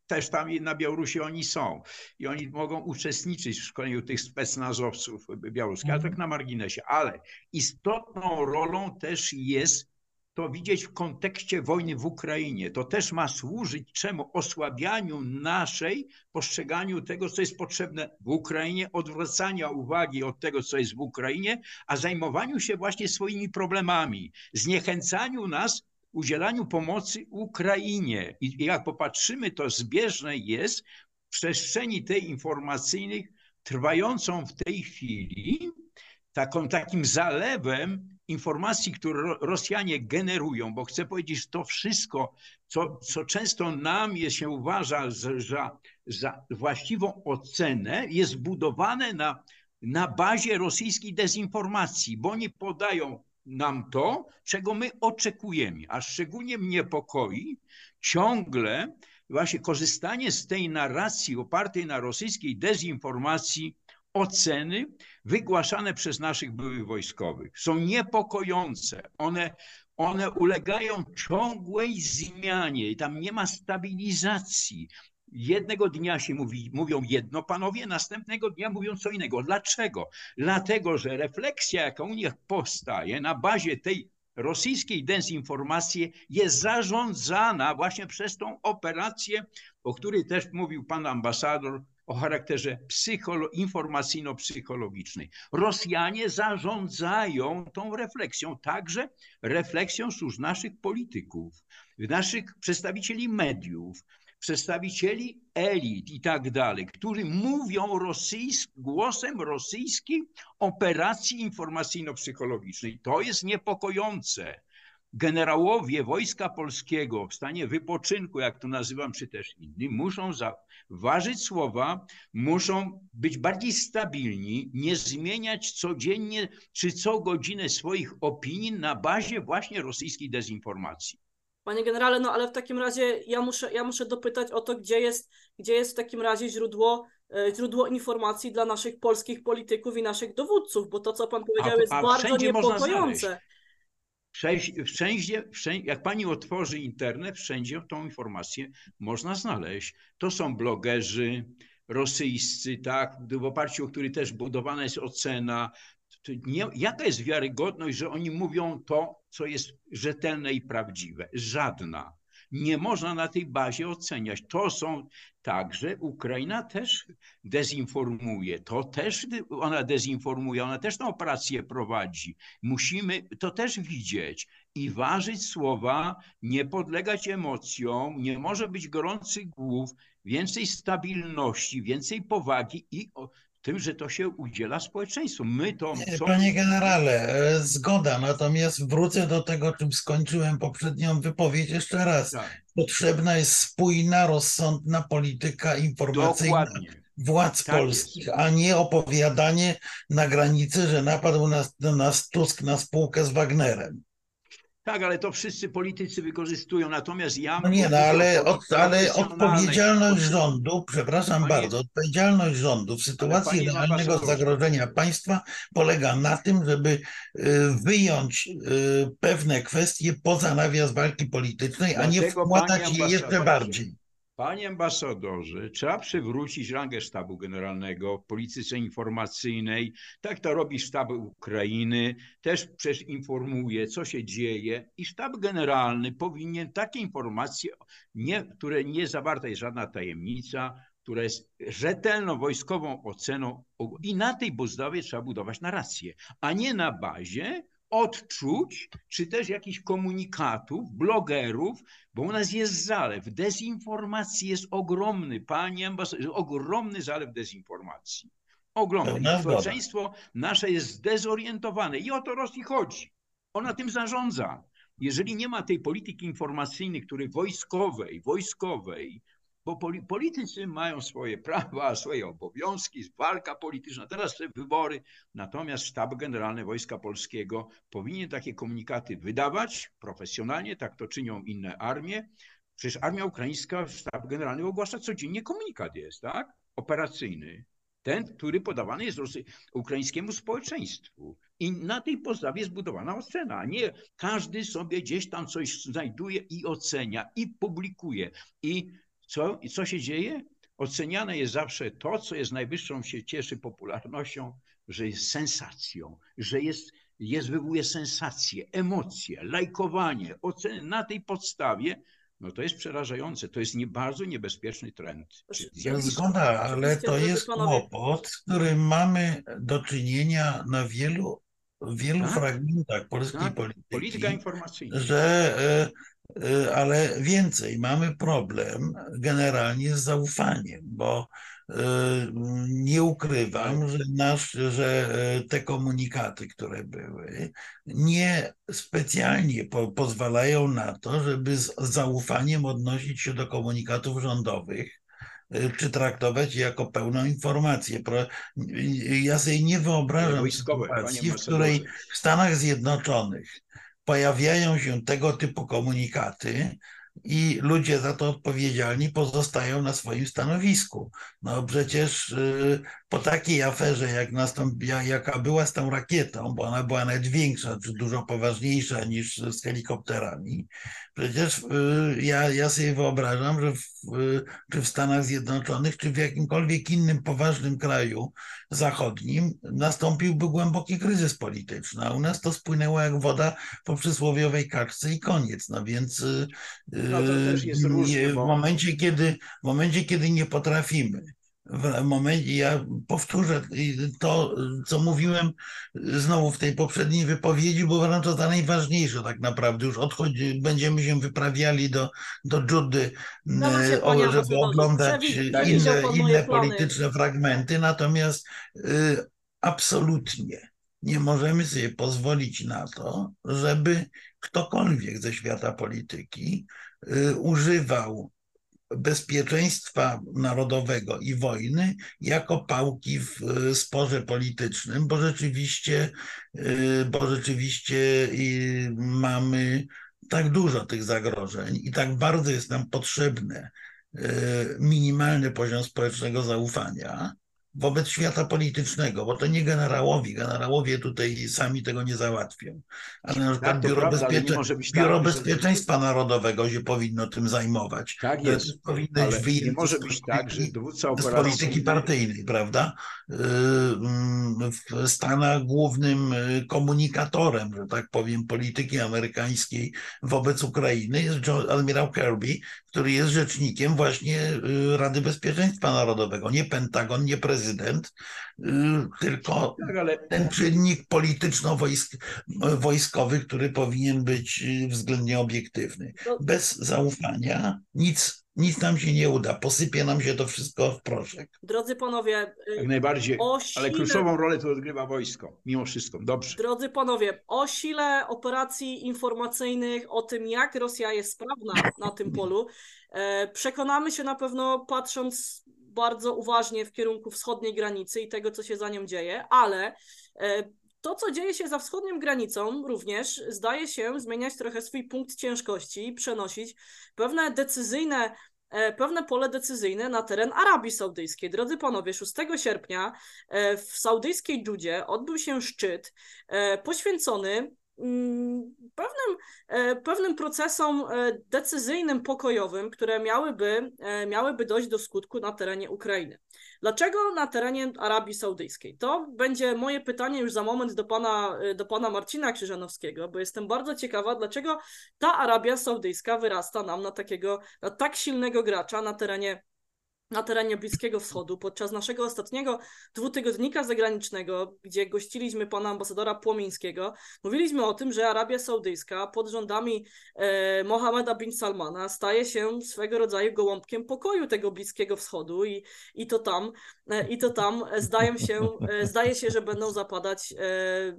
też tam na Białorusi oni są i oni mogą uczestniczyć w szkoleniu tych specnazowców białoruskich, ale tak na marginesie. Ale istotną rolą też jest to widzieć w kontekście wojny w Ukrainie. To też ma służyć czemu? Osłabianiu naszej, postrzeganiu tego, co jest potrzebne w Ukrainie, odwracania uwagi od tego, co jest w Ukrainie, a zajmowaniu się właśnie swoimi problemami, zniechęcaniu nas udzielaniu pomocy Ukrainie. I jak popatrzymy, to zbieżne jest w przestrzeni tej informacyjnej, trwającą w tej chwili, taką, takim zalewem informacji, które Ro- Rosjanie generują, bo chcę powiedzieć, że to wszystko, co, co często nam je się uważa za, za, za właściwą ocenę, jest budowane na, na bazie rosyjskiej dezinformacji, bo oni podają nam to, czego my oczekujemy, a szczególnie mnie niepokoi ciągle właśnie korzystanie z tej narracji opartej na rosyjskiej dezinformacji oceny wygłaszane przez naszych byłych wojskowych. Są niepokojące. One, one ulegają ciągłej zmianie i tam nie ma stabilizacji. Jednego dnia się mówi, mówią jedno panowie, następnego dnia mówią co innego. Dlaczego? Dlatego, że refleksja, jaka u nich powstaje na bazie tej rosyjskiej dezinformacji jest zarządzana właśnie przez tą operację, o której też mówił pan ambasador, o charakterze psycholo- informacyjno-psychologicznej. Rosjanie zarządzają tą refleksją, także refleksją służb naszych polityków, naszych przedstawicieli mediów, przedstawicieli elit i tak dalej, którzy mówią rosyjsk, głosem rosyjskiej operacji informacyjno-psychologicznej. To jest niepokojące. Generałowie Wojska Polskiego w stanie wypoczynku, jak to nazywam, czy też inni, muszą ważyć słowa, muszą być bardziej stabilni, nie zmieniać codziennie czy co godzinę swoich opinii na bazie właśnie rosyjskiej dezinformacji. Panie generale, no ale w takim razie ja muszę, ja muszę dopytać o to, gdzie jest, gdzie jest w takim razie źródło, e, źródło informacji dla naszych polskich polityków i naszych dowódców, bo to, co pan powiedział, A- jest a bardzo niepokojące. Wszędzie, wszędzie, jak pani otworzy internet, wszędzie tą informację można znaleźć. To są blogerzy rosyjscy, tak, w oparciu o który też budowana jest ocena. Nie, jaka jest wiarygodność, że oni mówią to, co jest rzetelne i prawdziwe? Żadna. Nie można na tej bazie oceniać. To są także, Ukraina też dezinformuje, to też ona dezinformuje, ona też tę operację prowadzi. Musimy to też widzieć i ważyć słowa, nie podlegać emocjom, nie może być gorących głów, więcej stabilności, więcej powagi i tym, że to się udziela społeczeństwu. My to... Co- Panie generale, e, zgoda, natomiast wrócę do tego, czym skończyłem poprzednią wypowiedź jeszcze raz. Tak, Potrzebna jest spójna, rozsądna polityka informacyjna dokładnie. władz Tak polskich, a nie opowiadanie na granicy, że napadł na, na nas Tusk na spółkę z Wagnerem. Tak, ale to wszyscy politycy wykorzystują, natomiast ja... No nie, no ale, od, ale odpowiedzialność rządu, przepraszam Panie- bardzo, odpowiedzialność rządu w sytuacji realnego zagrożenia państwa polega na tym, żeby y, wyjąć y, pewne kwestie poza nawias walki politycznej, a nie wkładać je jeszcze bardziej. Panie ambasadorze, trzeba przywrócić rangę sztabu generalnego w polityce informacyjnej. Tak to robi sztab Ukrainy, też przecież informuje, co się dzieje i sztab generalny powinien takie informacje, nie, które nie zawarta jest żadna tajemnica, która jest rzetelną wojskową oceną i na tej podstawie trzeba budować narrację, a nie na bazie odczuć, czy też jakichś komunikatów, blogerów, bo u nas jest zalew. Dezinformacji jest ogromny, panie ambasadorze, ogromny zalew dezinformacji. Ogromny. I społeczeństwo nasze jest zdezorientowane i o to Rosji chodzi. Ona tym zarządza. Jeżeli nie ma tej polityki informacyjnej, której wojskowej, wojskowej, bo poli- politycy mają swoje prawa, swoje obowiązki, walka polityczna, teraz te wybory, natomiast Sztab Generalny Wojska Polskiego powinien takie komunikaty wydawać profesjonalnie, tak to czynią inne armie. Przecież armia ukraińska, Sztab Generalny ogłasza codziennie komunikat jest, tak? Operacyjny. Ten, który podawany jest Rosy- ukraińskiemu społeczeństwu. I na tej podstawie jest budowana ocena, a nie każdy sobie gdzieś tam coś znajduje i ocenia, i publikuje. I co, i co się dzieje? Oceniane jest zawsze to, co jest najwyższą się cieszy popularnością, że jest sensacją, że jest, jest wywołuje sensację, emocje, lajkowanie, oceny na tej podstawie, no to jest przerażające, to jest nie, bardzo niebezpieczny trend. zjawisko. Zgoda, ale to jest kłopot, z którym mamy do czynienia na wielu, wielu Tak, fragmentach polskiej tak, polityki. Polityka informacyjna. że Y, Ale więcej, mamy problem generalnie z zaufaniem, bo y, nie ukrywam, że, nasz, że y, te komunikaty, które były, nie specjalnie po, pozwalają na to, żeby z zaufaniem odnosić się do komunikatów rządowych y, czy traktować je jako pełną informację. Ja sobie nie wyobrażam sytuacji, w której w Stanach Zjednoczonych pojawiają się tego typu komunikaty i ludzie za to odpowiedzialni pozostają na swoim stanowisku. No przecież y, po takiej aferze, jak nastąpiła, jaka była z tą rakietą, bo ona była nawet większa, czy dużo poważniejsza niż z helikopterami, przecież y, ja, ja sobie wyobrażam, że w, y, czy w Stanach Zjednoczonych, czy w jakimkolwiek innym poważnym kraju zachodnim nastąpiłby głęboki kryzys polityczny, a u nas to spłynęło jak woda po przysłowiowej kaczce i koniec. No więc y, No to też jest różnie, nie- w bo- momencie, kiedy, w momencie, kiedy nie potrafimy, w momencie, ja powtórzę to, co mówiłem znowu w tej poprzedniej wypowiedzi, bo uważam to najważniejsze tak naprawdę. Już odchodzi, będziemy się wyprawiali do, do Judy, się, e, o, żeby oglądać Przewi- Tak. Inne, inne polityczne fragmenty, natomiast y, absolutnie nie możemy sobie pozwolić na to, żeby ktokolwiek ze świata polityki y, używał bezpieczeństwa narodowego i wojny jako pałki w y, sporze politycznym, bo rzeczywiście, y, bo rzeczywiście y, mamy tak dużo tych zagrożeń i tak bardzo jest nam potrzebny minimalny poziom społecznego zaufania wobec świata politycznego, bo to nie generałowi, generałowie tutaj sami tego nie załatwią, ale na przykład Tak, to Biuro, prawda, Bezpiecze... tak, Biuro że- Bezpieczeństwa Narodowego się powinno tym zajmować. Tak To jest, też powinno ale być nie może z być polityki- tak, że dowódca z operacji... polityki partyjnej, prawda? Yy, W Stanach głównym y, komunikatorem, że tak powiem, polityki amerykańskiej wobec Ukrainy jest admirał Kirby, który jest rzecznikiem właśnie y, Rady Bezpieczeństwa Narodowego. Nie Pentagon, nie prezydent, y, tylko Tak, ten czynnik polityczno-wojskowy, który powinien być względnie obiektywny. No. Bez zaufania nic, nic nam się nie uda. Posypie nam się to wszystko w proszek. Drodzy panowie, y, jak najbardziej. o Ale sile, kluczową rolę tu odgrywa wojsko, mimo wszystko. Dobrze. drodzy panowie, o sile operacji informacyjnych, o tym jak Rosja jest sprawna na tym polu, e, przekonamy się na pewno patrząc bardzo uważnie w kierunku wschodniej granicy i tego, co się za nią dzieje, ale e, to, co dzieje się za wschodnią granicą, również zdaje się zmieniać trochę swój punkt ciężkości przenosić pewne decyzyjne e, pewne pole decyzyjne na teren Arabii Saudyjskiej. Drodzy panowie, 6 sierpnia e, w saudyjskiej Dżudzie odbył się szczyt e, poświęcony mm, pewnym, pewnym procesom decyzyjnym, pokojowym, które miałyby, miałyby dojść do skutku na terenie Ukrainy. Dlaczego na terenie Arabii Saudyjskiej? To będzie moje pytanie już za moment do pana, e, do pana Marcina Krzyżanowskiego, bo jestem bardzo ciekawa, dlaczego ta Arabia Saudyjska wyrasta nam na takiego, na tak silnego gracza na terenie na terenie Bliskiego Wschodu podczas naszego ostatniego dwutygodnika zagranicznego, gdzie gościliśmy pana ambasadora Płomińskiego, mówiliśmy o tym, że Arabia Saudyjska pod rządami e, Mohammeda bin Salmana staje się swego rodzaju gołąbkiem pokoju tego Bliskiego Wschodu i, i to tam, e, i to tam e, zdają się, e, zdaje się, że będą zapadać e,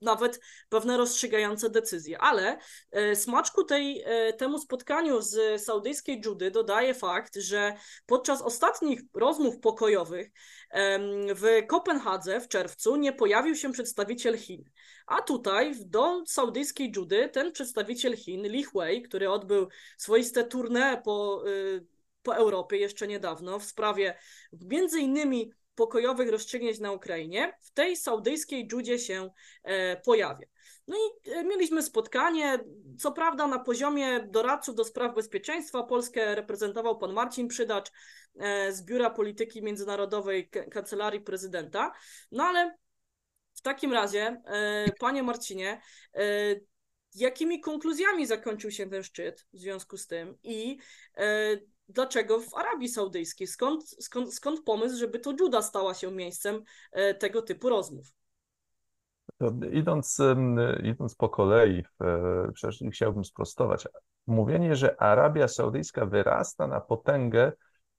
nawet pewne rozstrzygające decyzje. Ale e, smaczku tej, e, temu spotkaniu z saudyjskiej Dżudy dodaje fakt, że podczas ostatnich rozmów pokojowych w Kopenhadze w czerwcu nie pojawił się przedstawiciel Chin. A tutaj do saudyjskiej Dżudy ten przedstawiciel Chin, Li Hui, który odbył swoiste tournée po, y, po Europie jeszcze niedawno w sprawie między innymi pokojowych rozstrzygnięć na Ukrainie, w tej saudyjskiej Dżudzie się e, pojawia. No i e, mieliśmy spotkanie, co prawda na poziomie doradców do spraw bezpieczeństwa. Polskę reprezentował pan Marcin Przydacz e, z Biura Polityki Międzynarodowej Kancelarii Prezydenta. No ale w takim razie, panie Marcinie, jakimi konkluzjami zakończył się ten szczyt w związku z tym i dlaczego w Arabii Saudyjskiej? Skąd, skąd, skąd pomysł, żeby to Dżuda stała się miejscem e, tego typu rozmów? Idąc, idąc po kolei, e, przecież chciałbym sprostować. Mówienie, że Arabia Saudyjska wyrasta na potęgę,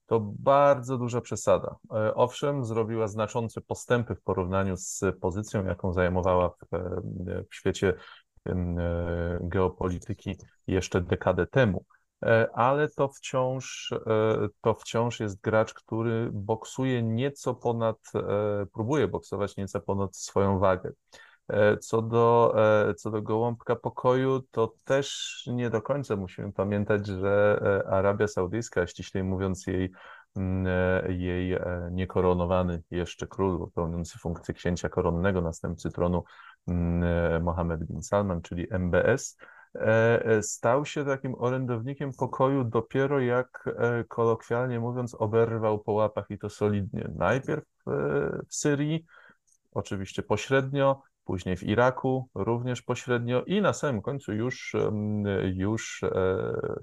to bardzo duża przesada. E, Owszem, zrobiła znaczące postępy w porównaniu z pozycją, jaką zajmowała w, w świecie geopolityki jeszcze dekadę temu. E, Ale to wciąż, e, to wciąż jest gracz, który boksuje nieco ponad, e, próbuje boksować nieco ponad swoją wagę. Co do, co do gołąbka pokoju, to też nie do końca musimy pamiętać, że Arabia Saudyjska, ściślej mówiąc jej, jej niekoronowany jeszcze król, pełniący funkcję księcia koronnego, następcy tronu Mohammed bin Salman, czyli MBS, stał się takim orędownikiem pokoju dopiero jak, e, kolokwialnie mówiąc, oberwał po łapach i to solidnie. Najpierw e, w Syrii, oczywiście pośrednio, później w Iraku również pośrednio i na samym końcu już, już e,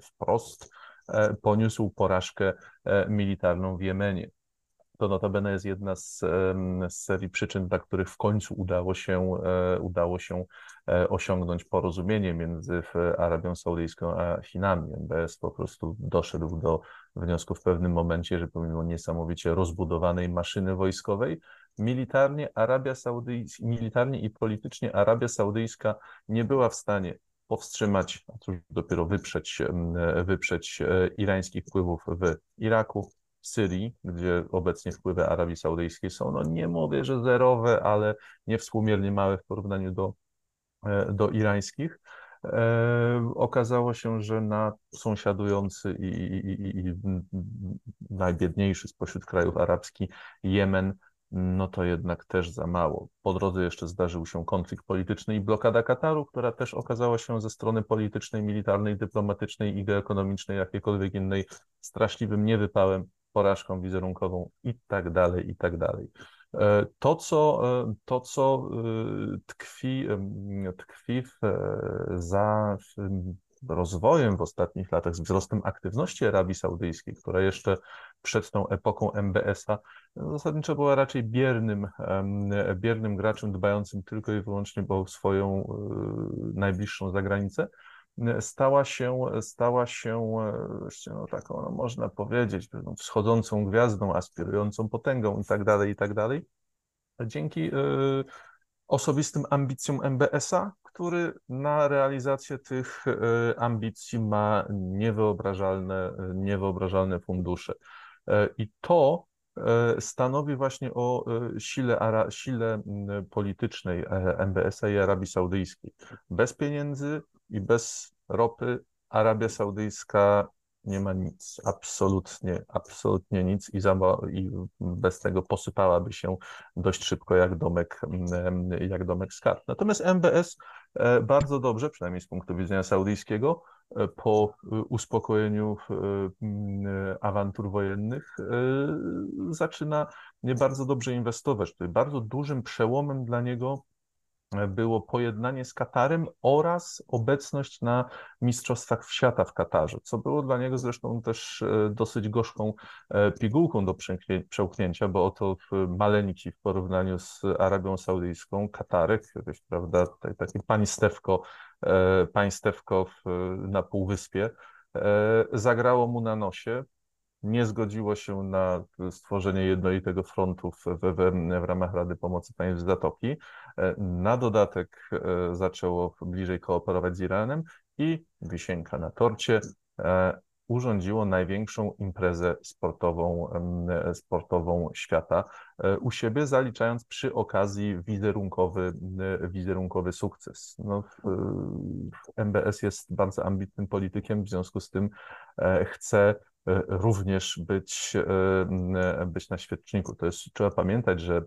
wprost e, poniósł porażkę e, militarną w Jemenie. To notabene jest jedna z, z serii przyczyn, dla których w końcu udało się, e, udało się e, osiągnąć porozumienie między w Arabią Saudyjską a Chinami. MBS po prostu doszedł do wniosku w pewnym momencie, że pomimo niesamowicie rozbudowanej maszyny wojskowej, militarnie Arabia Saudyjska, militarnie i politycznie Arabia Saudyjska nie była w stanie powstrzymać, a cóż dopiero wyprzeć, wyprzeć e, irańskich wpływów w Iraku, Syrii, gdzie obecnie wpływy Arabii Saudyjskiej są, no nie mówię, że zerowe, ale niewspółmiernie małe w porównaniu do, e, do irańskich. E, okazało się, że na sąsiadujący i, i, i, najbiedniejszy spośród krajów arabskich Jemen, no to jednak też za mało. Po drodze jeszcze zdarzył się konflikt polityczny i blokada Kataru, która też okazała się ze strony politycznej, militarnej, dyplomatycznej i geoekonomicznej, jakiejkolwiek innej, straszliwym niewypałem, porażką wizerunkową i tak dalej, i tak dalej. E, To, co, e, to, co e, tkwi, tkwi w, za rozwojem w ostatnich latach, z wzrostem aktywności Arabii Saudyjskiej, która jeszcze przed tą epoką MBS-a zasadniczo była raczej biernym, biernym graczem dbającym tylko i wyłącznie o swoją najbliższą zagranicę, stała się, stała się no, taką, no, można powiedzieć, wschodzącą gwiazdą, aspirującą potęgą i tak dalej, i tak dalej. Dzięki e, osobistym ambicjom MBS-a, który na realizację tych e, ambicji ma niewyobrażalne, niewyobrażalne fundusze. E, I to e, stanowi właśnie o sile, sile politycznej e, MBS-a i Arabii Saudyjskiej. Bez pieniędzy i bez ropy Arabia Saudyjska nie ma nic, absolutnie, absolutnie nic i, za, i bez tego posypałaby się dość szybko jak domek, em, jak domek z kart. Natomiast MBS e, bardzo dobrze, przynajmniej z punktu widzenia saudyjskiego, e, po e, uspokojeniu m, e, awantur wojennych zaczyna nie bardzo dobrze inwestować. Tutaj bardzo dużym przełomem dla niego było pojednanie z Katarem oraz obecność na Mistrzostwach Świata w Katarze, co było dla niego zresztą też e, dosyć gorzką e, pigułką do przełknię- przełknięcia, bo oto w- maleńki w porównaniu z Arabią Saudyjską, Katarek, jakieś, prawda, takie państewko, e, państewko na półwyspie, e, zagrało mu na nosie, nie zgodziło się na stworzenie jednolitego frontu w, w, w, ramach Rady Pomocy Państw Zatoki. E, Na dodatek e, zaczęło bliżej kooperować z Iranem i wisienka na torcie e, urządziło największą imprezę sportową, sportową świata u siebie, zaliczając przy okazji wizerunkowy, wizerunkowy sukces. No, MBS jest bardzo ambitnym politykiem, w związku z tym chce również być, e, być na świeczniku. To jest, trzeba pamiętać, że e,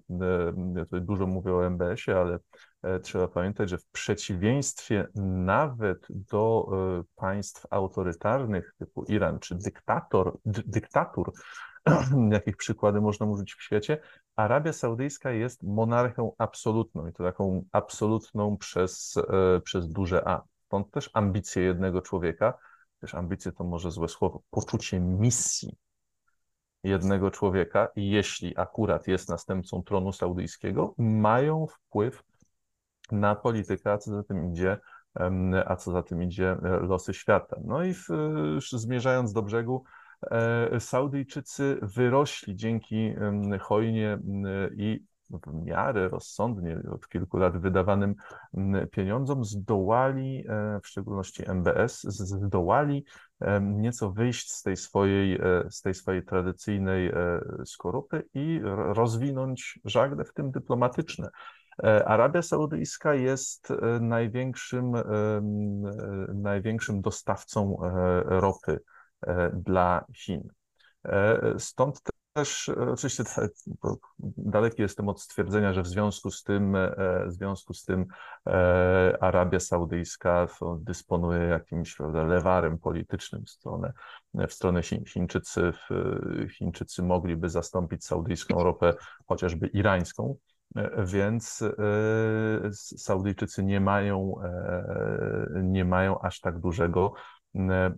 ja tutaj dużo mówię o MBS-ie, ale e, trzeba pamiętać, że w przeciwieństwie nawet do e, państw autorytarnych typu Iran czy dyktator, dy, dyktatur, jakich przykłady można użyć w świecie, Arabia Saudyjska jest monarchią absolutną i to taką absolutną przez, e, przez duże A. Stąd też ambicje jednego człowieka, też ambicje to może złe słowo, poczucie misji jednego człowieka jeśli akurat jest następcą tronu saudyjskiego, mają wpływ na politykę, a co za tym idzie, a co za tym idzie losy świata. No i w, zmierzając do brzegu, Saudyjczycy wyrośli dzięki hojnie i w miarę rozsądnie od kilku lat wydawanym pieniądzom zdołali, e, w szczególności MBS, zdołali nieco wyjść z tej swojej, e, z tej swojej tradycyjnej e, skorupy i rozwinąć żagle, w tym dyplomatyczne. Arabia Saudyjska jest największym, największym dostawcą ropy dla Chin. Stąd też oczywiście daleki jestem od stwierdzenia, że w związku z tym, e, w związku z tym e, Arabia Saudyjska dysponuje jakimś prawda, lewarem politycznym w stronę, w stronę Chińczycy. Chińczycy mogliby zastąpić saudyjską ropę chociażby irańską, e, więc Saudyjczycy nie mają, nie mają aż tak dużego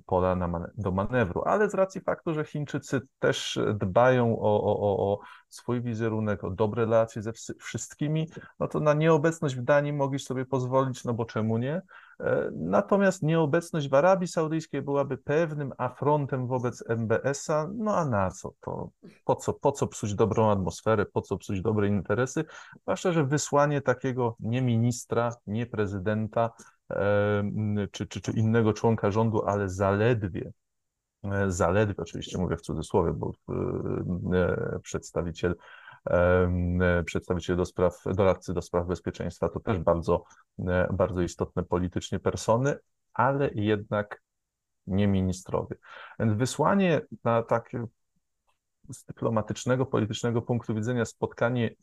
pola na, do manewru, ale z racji faktu, że Chińczycy też dbają o, o, o swój wizerunek, o dobre relacje ze wszystkimi, no to na nieobecność w Danii mogli sobie pozwolić, no bo czemu nie? E, natomiast nieobecność w Arabii Saudyjskiej byłaby pewnym afrontem wobec MBS-a, no a na co to? Po co, po co psuć dobrą atmosferę, po co psuć dobre interesy? Zwłaszcza, że wysłanie takiego nie ministra, nie prezydenta, czy, czy, czy innego członka rządu, ale zaledwie, e, zaledwie, oczywiście mówię w cudzysłowie, bo e, przedstawiciel e, przedstawiciel do spraw, doradcy do spraw bezpieczeństwa to też bardzo, bardzo istotne politycznie persony, ale jednak nie ministrowie. Więc wysłanie na takie z dyplomatycznego, politycznego punktu widzenia spotkanie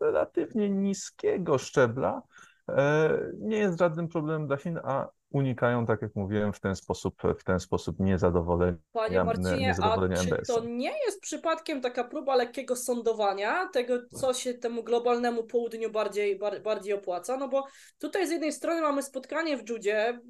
relatywnie niskiego szczebla nie jest żadnym problemem dla Chin, a unikają, tak jak mówiłem, w ten sposób, w ten sposób niezadowolenia, Panie Marcinie, niezadowolenia a czy MBS. to nie jest przypadkiem taka próba lekkiego sądowania tego, co się temu globalnemu południu bardziej, bardziej opłaca? No bo tutaj z jednej strony mamy spotkanie w Judzie,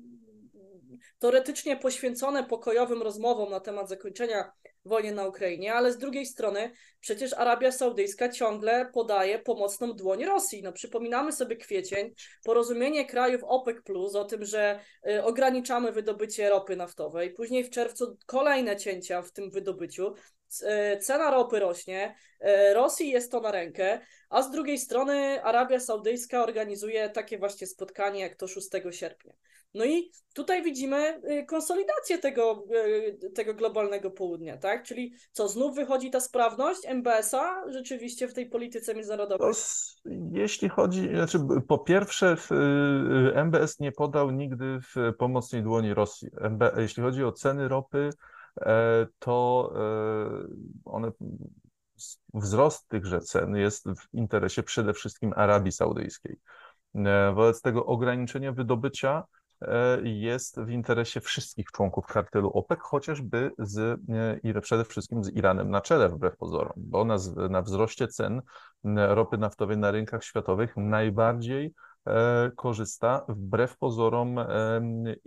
teoretycznie poświęcone pokojowym rozmowom na temat zakończenia wojny na Ukrainie, ale z drugiej strony przecież Arabia Saudyjska ciągle podaje pomocną dłoń Rosji. No, przypominamy sobie kwiecień, porozumienie krajów OPEC Plus o tym, że y, ograniczamy wydobycie ropy naftowej, później w czerwcu kolejne cięcia w tym wydobyciu. Y, cena ropy rośnie, y, Rosji jest to na rękę, a z drugiej strony Arabia Saudyjska organizuje takie właśnie spotkanie jak to 6 sierpnia. No i tutaj widzimy y, konsolidację tego, y, tego globalnego południa, tak? Czyli co, znów wychodzi ta sprawność MBS-a rzeczywiście w tej polityce międzynarodowej? jeśli chodzi, znaczy po pierwsze y, MBS nie podał nigdy w pomocnej dłoni Rosji. Jeśli chodzi o ceny ropy, e, to e, one wzrost tychże cen jest w interesie przede wszystkim Arabii Saudyjskiej. E, wobec tego ograniczenia wydobycia jest w interesie wszystkich członków kartelu OPEC, chociażby z, i przede wszystkim z Iranem na czele, wbrew pozorom, bo na, na wzroście cen ropy naftowej na rynkach światowych najbardziej e, korzysta wbrew pozorom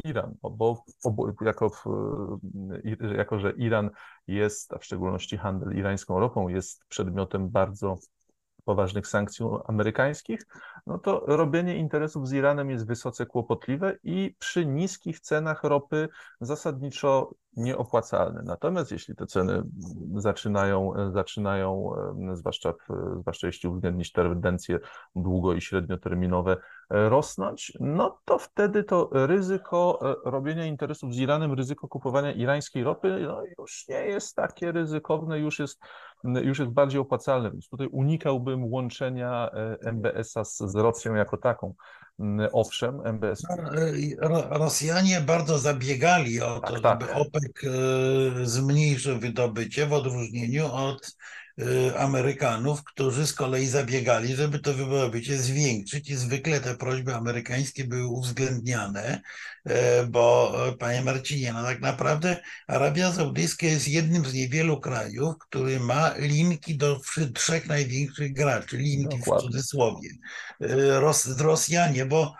Iran, bo jako, jako, że Iran jest, a w szczególności handel irańską ropą jest przedmiotem bardzo poważnych sankcji amerykańskich, no to robienie interesów z Iranem jest wysoce kłopotliwe i przy niskich cenach ropy zasadniczo nieopłacalne. Natomiast jeśli te ceny zaczynają, zaczynają zwłaszcza, zwłaszcza jeśli uwzględnić tendencje długo i średnioterminowe, rosnąć, no to wtedy to ryzyko e, robienia interesów z Iranem, ryzyko kupowania irańskiej ropy no już nie jest takie ryzykowne, już jest, już jest bardziej opłacalne, więc tutaj unikałbym łączenia e, MBS-a z, z Rosją jako taką. Owszem, MBS. No, Rosjanie bardzo zabiegali o to, tak, żeby tak. OPEC e, zmniejszył wydobycie w odróżnieniu od Amerykanów, którzy z kolei zabiegali, żeby to wydobycie zwiększyć. I zwykle te prośby amerykańskie były uwzględniane, y, bo y, panie Marcinie, no tak naprawdę Arabia Saudyjska jest jednym z niewielu krajów, który ma linki do trzech największych graczy, linki Dokładnie. w cudzysłowie, Ros, Rosjanie, bo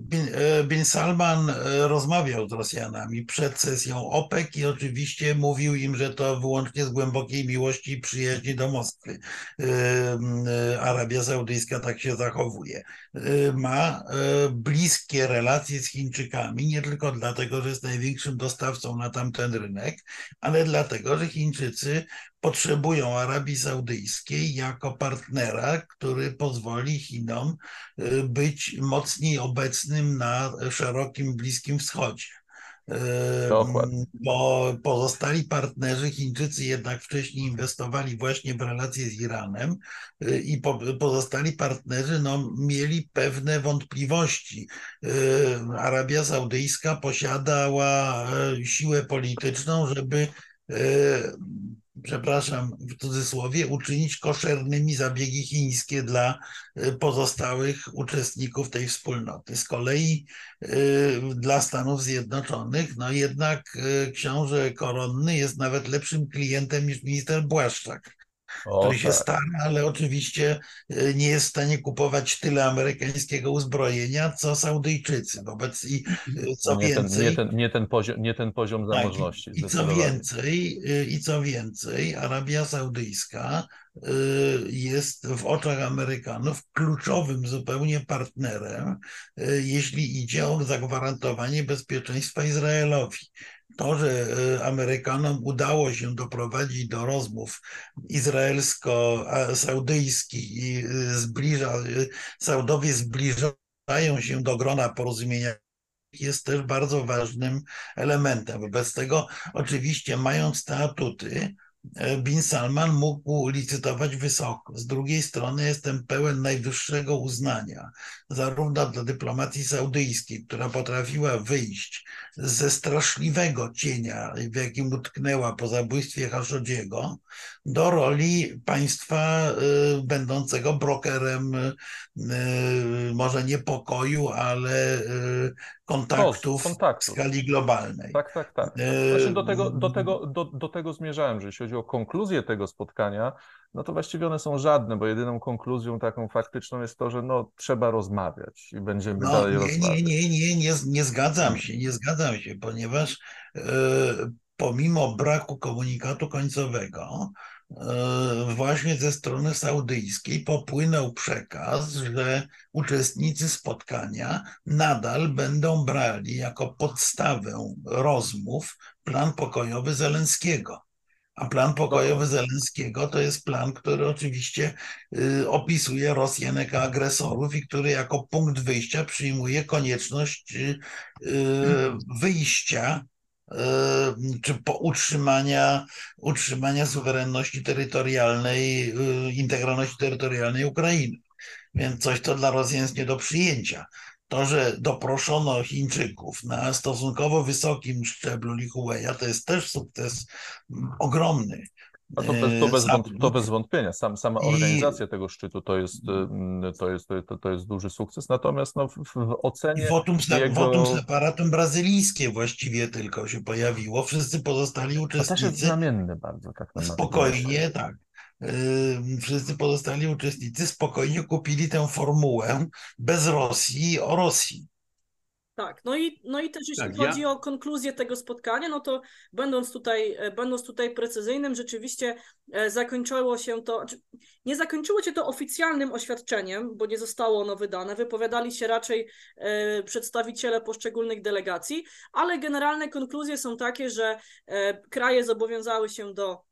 Bin, Bin Salman rozmawiał z Rosjanami przed sesją OPEC i oczywiście mówił im, że to wyłącznie z głębokiej miłości i przyjaźni do Moskwy. Arabia Saudyjska tak się zachowuje. Ma bliskie relacje z Chińczykami, nie tylko dlatego, że jest największym dostawcą na tamten rynek, ale dlatego, że Chińczycy potrzebują Arabii Saudyjskiej jako partnera, który pozwoli Chinom być mocniej obecnym na szerokim Bliskim Wschodzie. Dokładnie. Bo pozostali partnerzy, Chińczycy jednak wcześniej inwestowali właśnie w relacje z Iranem y, i pozostali partnerzy no, mieli pewne wątpliwości. Y, Arabia Saudyjska posiadała y, siłę polityczną, żeby przepraszam, w cudzysłowie, uczynić koszernymi zabiegi chińskie dla y, pozostałych uczestników tej wspólnoty. Z kolei y, dla Stanów Zjednoczonych, no jednak y, książę koronny jest nawet lepszym klientem niż minister Błaszczak O, który się tak. stara, ale oczywiście y, nie jest w stanie kupować tyle amerykańskiego uzbrojenia, co Saudyjczycy. Wobec i y, co nie, ten, więcej, nie, ten, nie, ten poziom, nie ten poziom tak, zamożności. i, co więcej, y, i co więcej, Arabia Saudyjska jest w oczach Amerykanów kluczowym zupełnie partnerem, jeśli idzie o zagwarantowanie bezpieczeństwa Izraelowi. To, że y, Amerykanom udało się doprowadzić do rozmów izraelsko-saudyjskich i y, zbliża, y, Saudowie zbliżają się do grona porozumienia jest też bardzo ważnym elementem. Wobec tego, oczywiście, mając te atuty, Bin Salman mógł licytować wysoko. Z drugiej strony jestem pełen najwyższego uznania, zarówno dla dyplomacji saudyjskiej, która potrafiła wyjść ze straszliwego cienia, w jakim utknęła po zabójstwie Khashoggiego, do roli państwa y, będącego brokerem y, może nie pokoju, ale y, kontaktów kontaktów. w skali globalnej. Tak, tak, tak. E, Znaczy do, tego, do, tego, do, do tego zmierzałem, że jeśli chodzi o konkluzję tego spotkania, no to właściwie one są żadne, bo jedyną konkluzją taką faktyczną jest to, że no, trzeba rozmawiać i będziemy No, dalej nie, rozmawiać. nie, nie, nie, nie, nie zgadzam się, nie zgadzam się, ponieważ e, pomimo braku komunikatu końcowego, e, właśnie ze strony saudyjskiej popłynął przekaz, że uczestnicy spotkania nadal będą brali jako podstawę rozmów plan pokojowy Zelenskiego. A plan pokojowy Zelenskiego to jest plan, który oczywiście y, opisuje Rosjan jako agresorów i który jako punkt wyjścia przyjmuje konieczność y, y, wyjścia czy po utrzymania, utrzymania suwerenności terytorialnej, integralności terytorialnej Ukrainy. Więc coś to dla Rosjan jest nie do przyjęcia. To, że doproszono Chińczyków na stosunkowo wysokim szczeblu Lihueya, to jest też sukces mm, ogromny. A to, bez, to, bez E, to bez wątpienia. Sam, sama I- organizacja tego szczytu to jest, mm, to jest, to, to jest duży sukces. Natomiast no, w, w I ocenie wotum, se- jego- separatum brazylijskie właściwie tylko się pojawiło. Wszyscy pozostali to też jest uczestnicy znamienny bardzo. Tak spokojnie, tak. Wszyscy pozostali uczestnicy spokojnie kupili tę formułę bez Rosji o Rosji. Tak, no i, no i też jeśli Tak, ja- chodzi o konkluzję tego spotkania, no to będąc tutaj, e, będąc tutaj precyzyjnym, rzeczywiście e, zakończyło się to, znaczy, nie zakończyło się to oficjalnym oświadczeniem, bo nie zostało ono wydane, wypowiadali się raczej e, przedstawiciele poszczególnych delegacji, ale generalne konkluzje są takie, że kraje zobowiązały się do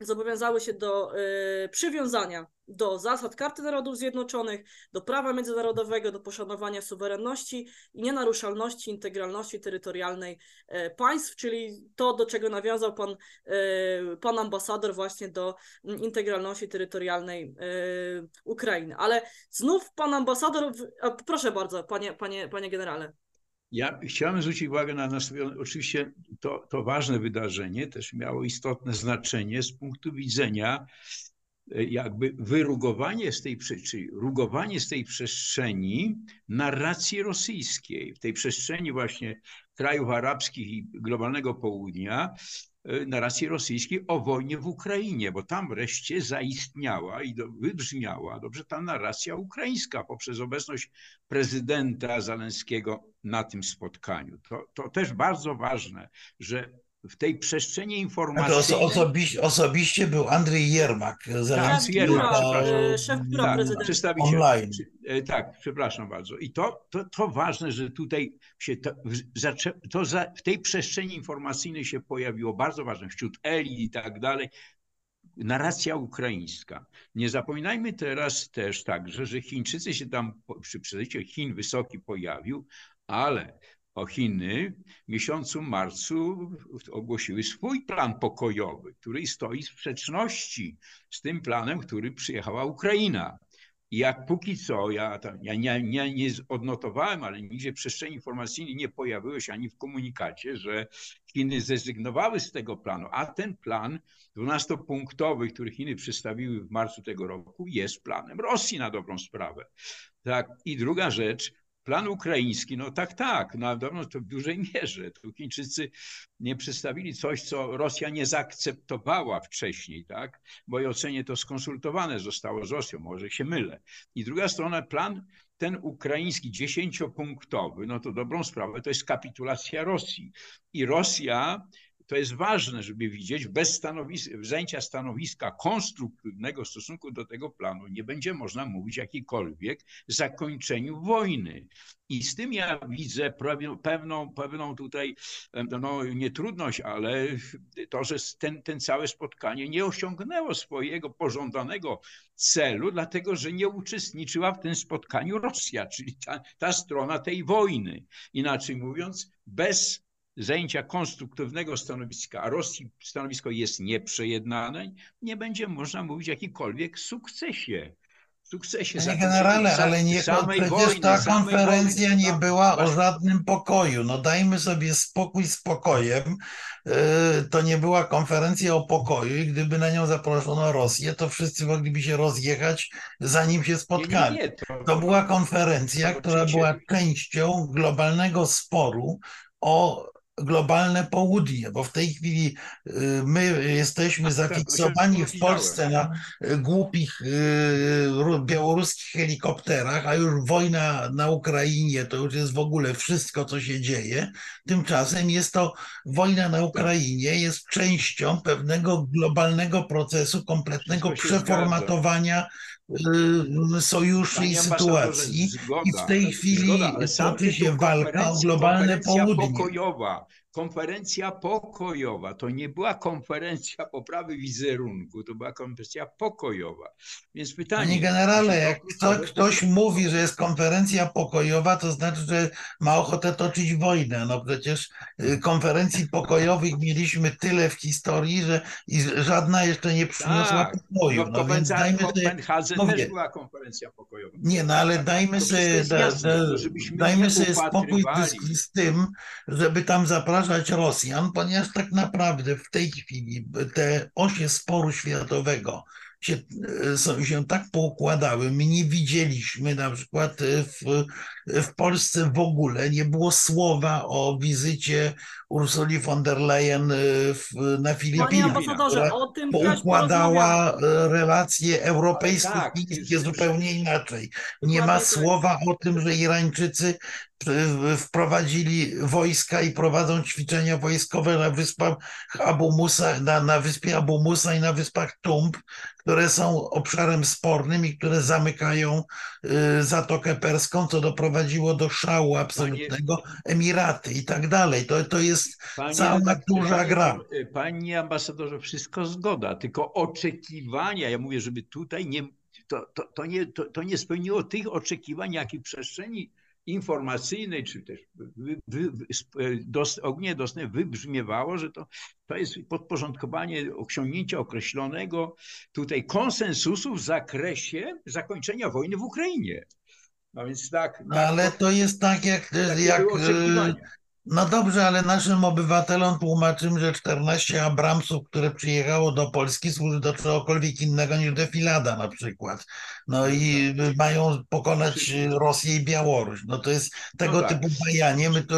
zobowiązały się do y, przywiązania do zasad Karty Narodów Zjednoczonych, do prawa międzynarodowego, do poszanowania suwerenności i nienaruszalności, integralności terytorialnej y, państw, czyli to, do czego nawiązał pan, y, pan ambasador właśnie do integralności terytorialnej y, Ukrainy. Ale znów pan ambasador, w- a, proszę bardzo, panie, panie, panie generale. Ja chciałem zwrócić uwagę na następujące. Oczywiście to, to ważne wydarzenie też miało istotne znaczenie z punktu widzenia e, jakby wyrugowanie z tej, prze- czyli rugowanie z tej przestrzeni narracji rosyjskiej, w tej przestrzeni właśnie krajów arabskich i globalnego południa, narracji rosyjskiej o wojnie w Ukrainie, bo tam wreszcie zaistniała i wybrzmiała dobrze ta narracja ukraińska poprzez obecność prezydenta Zaleńskiego na tym spotkaniu. To, to też bardzo ważne, że w tej przestrzeni To informacyjnej... oso, osobiście, osobiście był Andrzej Jermak, Tak, Jermak, e, szef biura tak, prezydenta. przedstawiciel. online. E, Tak, przepraszam bardzo. I to, to, to ważne, że tutaj się to, to za, w tej przestrzeni informacyjnej się pojawiło, bardzo ważne, wśród elit i tak dalej, narracja ukraińska. Nie zapominajmy teraz też także, że Chińczycy się tam, przy przedstawiciel Chin wysoki pojawił, ale Chiny w miesiącu marcu ogłosiły swój plan pokojowy, który stoi w sprzeczności z tym planem, który przyjechała Ukraina. I jak póki co, ja, tam, ja nie, nie, nie odnotowałem, ale nigdzie w przestrzeni informacyjnej nie pojawiło się ani w komunikacie, że Chiny zrezygnowały z tego planu, a ten plan 12-punktowy, który Chiny przedstawiły w marcu tego roku, jest planem Rosji na dobrą sprawę. Tak. I druga rzecz, plan ukraiński, no tak, tak, na pewno to w dużej mierze. Tu Chińczycy nie przedstawili coś, co Rosja nie zaakceptowała wcześniej, tak? W mojej ocenie to skonsultowane zostało z Rosją, może się mylę. I druga strona, plan ten ukraiński, dziesięciopunktowy, no to dobrą sprawę, to jest kapitulacja Rosji. I Rosja, to jest ważne, żeby widzieć, bez stanowiska, zajęcia stanowiska konstruktywnego w stosunku do tego planu nie będzie można mówić jakikolwiek zakończeniu wojny. I z tym ja widzę pewną, pewną tutaj, no nie trudność, ale to, że ten, ten całe spotkanie nie osiągnęło swojego pożądanego celu, dlatego że nie uczestniczyła w tym spotkaniu Rosja, czyli ta, ta strona tej wojny. Inaczej mówiąc, bez zajęcia konstruktywnego stanowiska, a Rosji stanowisko jest nieprzejednane, nie będzie można mówić o jakikolwiek sukcesie. Sukcesie Panie generale, ale nie, przecież wojny, ta konferencja wojny, nie była o żadnym pokoju. No dajmy sobie spokój spokojem. Yy, To nie była konferencja o pokoju i gdyby na nią zaproszono Rosję, to wszyscy mogliby się rozjechać, zanim się Nie, nie, spotkali. nie, to, To była konferencja, to która była częścią globalnego sporu o globalne południe, bo w tej chwili y, my jesteśmy Tak, zafiksowani tak, w widziałem. Polsce na y, głupich y, ru- białoruskich helikopterach, a już wojna na Ukrainie to już jest w ogóle wszystko, co się dzieje. Tymczasem jest to wojna na Ukrainie, jest częścią pewnego globalnego procesu, kompletnego przeformatowania sojuszy i Panie ambasadorze, sytuacji. zgoda, I w tej chwili zgoda, toczy się walka o globalne południe. pokojowa. Konferencja pokojowa to nie była konferencja poprawy wizerunku, to była konferencja pokojowa. Więc pytanie. Panie generale, jak kto, ktoś mówi, że jest konferencja pokojowa, to znaczy, że ma ochotę toczyć wojnę. No przecież y, konferencji pokojowych mieliśmy tyle w historii, że i żadna jeszcze nie przyniosła Tak, pokoju. no, No więc dajmy sobie Kopenhadze mówię. też była konferencja pokojowa. Nie, no ale dajmy To wszystko sobie, da, da, dajmy sobie spokój z, z tym, żeby tam zapraszać Rosjan, ponieważ tak naprawdę w tej chwili te osie sporu światowego się, e, się tak poukładały. My nie widzieliśmy na przykład e, w, w Polsce w ogóle, nie było słowa o wizycie Ursuli von der Leyen e, w, na Panie Filipinach. ambasadorze, która o tym poukładała e, relacje Tak, europejsko-chińskie że- zupełnie inaczej. Nie ma tak. słowa o tym, że Irańczycy e, wprowadzili wojska i prowadzą ćwiczenia wojskowe na wyspach Abu Musa, na, na wyspie Abu Musa i na wyspach Tumb, które są obszarem spornym i które zamykają Zatokę Perską, co doprowadziło do szału absolutnego, Emiraty i tak dalej. To, to jest Panie Cała duża panie- gra. Panie ambasadorze, wszystko zgoda, tylko oczekiwania, ja mówię, żeby tutaj nie, to, to, to, nie, to, to nie spełniło tych oczekiwań, jakie w przestrzeni informacyjnej, czy też wy, wy, sp- dos, ogólnie dostępne wybrzmiewało, że to, to jest podporządkowanie osiągnięcia określonego tutaj konsensusu w zakresie zakończenia wojny w Ukrainie. No więc tak. No tak, ale to jest tak jak, jak. No dobrze, ale naszym obywatelom tłumaczymy, że 14 Abramsów, które przyjechało do Polski, służy do czegokolwiek innego niż defilada na przykład. No i mają pokonać Rosję i Białoruś. No to jest tego tak. typu bajanie. My tu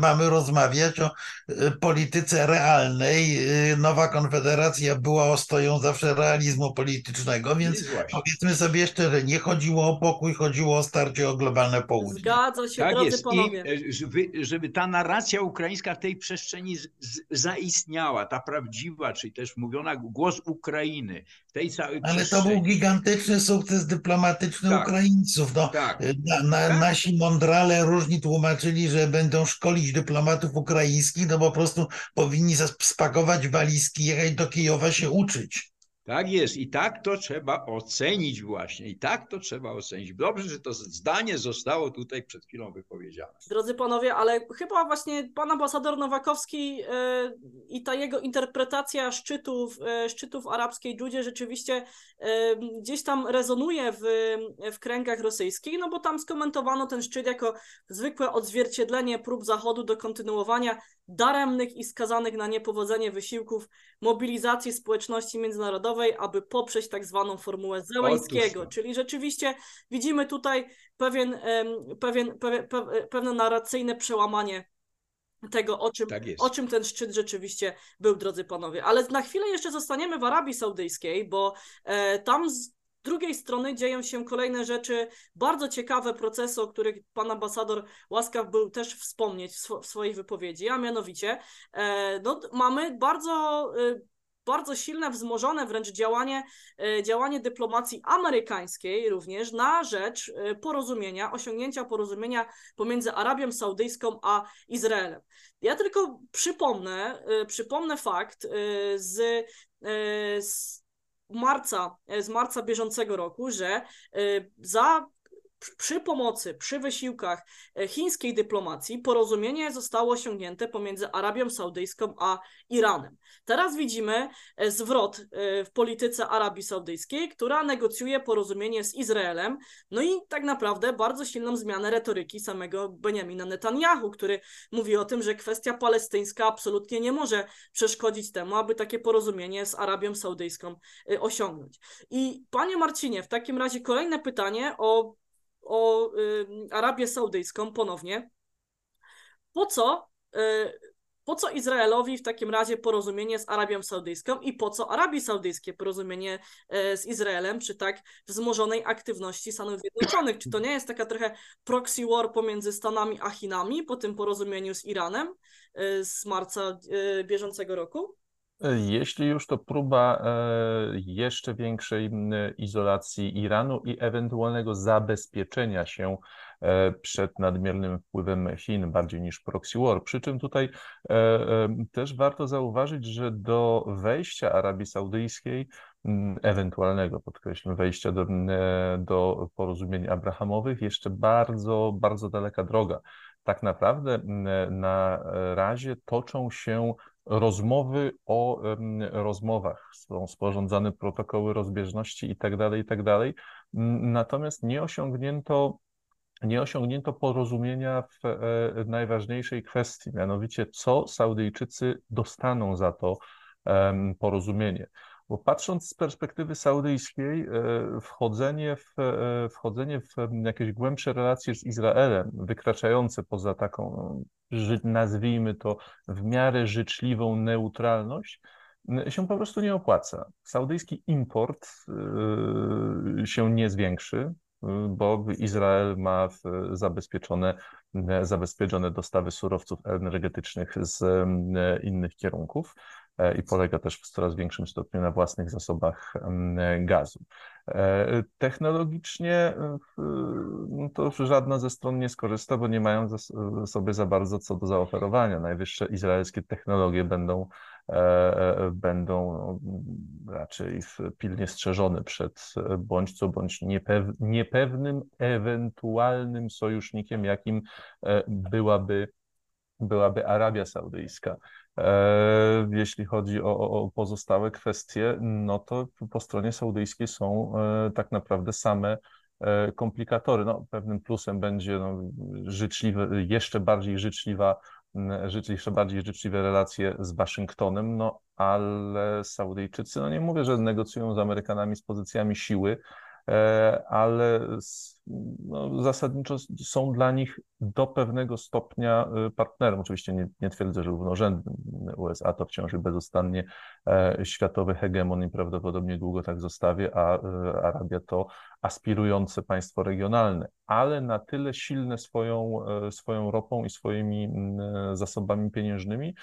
mamy rozmawiać o e, polityce realnej. E, Nowa Konfederacja była ostoją zawsze realizmu politycznego, więc powiedzmy sobie szczerze, nie chodziło o pokój, chodziło o starcie o globalne południe. Zgadza się, Tak drodzy jest. panowie. I e, żeby, żeby ta narracja narracja ukraińska w tej przestrzeni z, z, zaistniała, ta prawdziwa, czyli też mówiona głos Ukrainy tej całej Ale to przestrzeni. był gigantyczny sukces dyplomatyczny Tak. Ukraińców. No, Tak. na, na, Tak. Nasi mądrale różni tłumaczyli, że będą szkolić dyplomatów ukraińskich, no po prostu powinni spakować walizki, jechać do Kijowa się uczyć. Tak jest i tak to trzeba ocenić właśnie. I tak to trzeba ocenić. Dobrze, że to zdanie zostało tutaj przed chwilą wypowiedziane. Drodzy panowie, ale chyba właśnie pan ambasador Nowakowski e, i ta jego interpretacja szczytów, e, szczytów arabskiej Dżudzie rzeczywiście e, gdzieś tam rezonuje w, w kręgach rosyjskich, no bo tam skomentowano ten szczyt jako zwykłe odzwierciedlenie prób Zachodu do kontynuowania daremnych i skazanych na niepowodzenie wysiłków mobilizacji społeczności międzynarodowej, aby poprzeć tak zwaną formułę Zełańskiego. Czyli rzeczywiście widzimy tutaj pewien, pewien, pewien, pe- pewne narracyjne przełamanie tego, o czym, Tak o czym ten szczyt rzeczywiście był, drodzy panowie. Ale na chwilę jeszcze zostaniemy w Arabii Saudyjskiej, bo e, tam z drugiej strony dzieją się kolejne rzeczy, bardzo ciekawe procesy, o których pan ambasador łaskaw był też wspomnieć w, swo- w swojej wypowiedzi, a mianowicie e, no, mamy bardzo, e, bardzo silne, wzmożone wręcz działanie, e, działanie dyplomacji amerykańskiej również na rzecz e, porozumienia, osiągnięcia porozumienia pomiędzy Arabią Saudyjską a Izraelem. Ja tylko przypomnę, e, przypomnę fakt z, z marca, z marca bieżącego roku, że za przy- pomocy, przy wysiłkach e, chińskiej dyplomacji porozumienie zostało osiągnięte pomiędzy Arabią Saudyjską a Iranem. Teraz widzimy e, zwrot e, w polityce Arabii Saudyjskiej, która negocjuje porozumienie z Izraelem, no i tak naprawdę bardzo silną zmianę retoryki samego Benjamina Netanyahu, który mówi o tym, że kwestia palestyńska absolutnie nie może przeszkodzić temu, aby takie porozumienie z Arabią Saudyjską osiągnąć. I panie Marcinie, w takim razie kolejne pytanie o, o y, Arabię Saudyjską ponownie. Po co, y, po co Izraelowi w takim razie porozumienie z Arabią Saudyjską i po co Arabii Saudyjskie porozumienie y, z Izraelem przy tak wzmożonej aktywności Stanów Zjednoczonych? Czy to nie jest taka trochę proxy war pomiędzy Stanami a Chinami po tym porozumieniu z Iranem z marca bieżącego roku? Jeśli już to próba e, jeszcze większej izolacji Iranu i ewentualnego zabezpieczenia się e, przed nadmiernym wpływem Chin, bardziej niż proxy war. Przy czym tutaj e, też warto zauważyć, że do wejścia Arabii Saudyjskiej, ewentualnego, podkreślam, wejścia do, do porozumień abrahamowych, jeszcze bardzo, bardzo daleka droga. Tak naprawdę na razie toczą się rozmowy o rozmowach, są sporządzane protokoły rozbieżności i tak dalej, i tak Natomiast nie osiągnięto, nie osiągnięto porozumienia w e, najważniejszej kwestii, mianowicie co Saudyjczycy dostaną za to porozumienie. Bo patrząc z perspektywy saudyjskiej, e, wchodzenie w, e, wchodzenie w jakieś głębsze relacje z Izraelem, wykraczające poza taką, nazwijmy to, w miarę życzliwą neutralność, się po prostu nie opłaca. Saudyjski import y, się nie zwiększy, bo Izrael ma zabezpieczone, zabezpieczone dostawy surowców energetycznych z innych kierunków e, i polega też w coraz większym stopniu na własnych zasobach gazu. E, Technologicznie e, no to żadna ze stron nie skorzysta, bo nie mają sobie za bardzo co do zaoferowania. Najwyższe izraelskie technologie będą, e, e, będą no, raczej pilnie strzeżone przed e, bądź co bądź niepew- niepewnym, ewentualnym sojusznikiem, jakim e, byłaby, byłaby Arabia Saudyjska. E, Jeśli chodzi o, o pozostałe kwestie, no to po stronie saudyjskiej są e, tak naprawdę same e, komplikatory. No, pewnym plusem będzie no, życzliwe, jeszcze bardziej życzliwa, jeszcze bardziej życzliwe relacje z Waszyngtonem, no ale Saudyjczycy, no nie mówię, że negocjują z Amerykanami z pozycjami siły, ale no, zasadniczo są dla nich do pewnego stopnia partnerem. Oczywiście nie, nie twierdzę, że równorzędnym. USA to wciąż bezustannie światowy hegemon i prawdopodobnie długo tak zostawię, a Arabia to aspirujące państwo regionalne, ale na tyle silne swoją, swoją ropą i swoimi zasobami pieniężnymi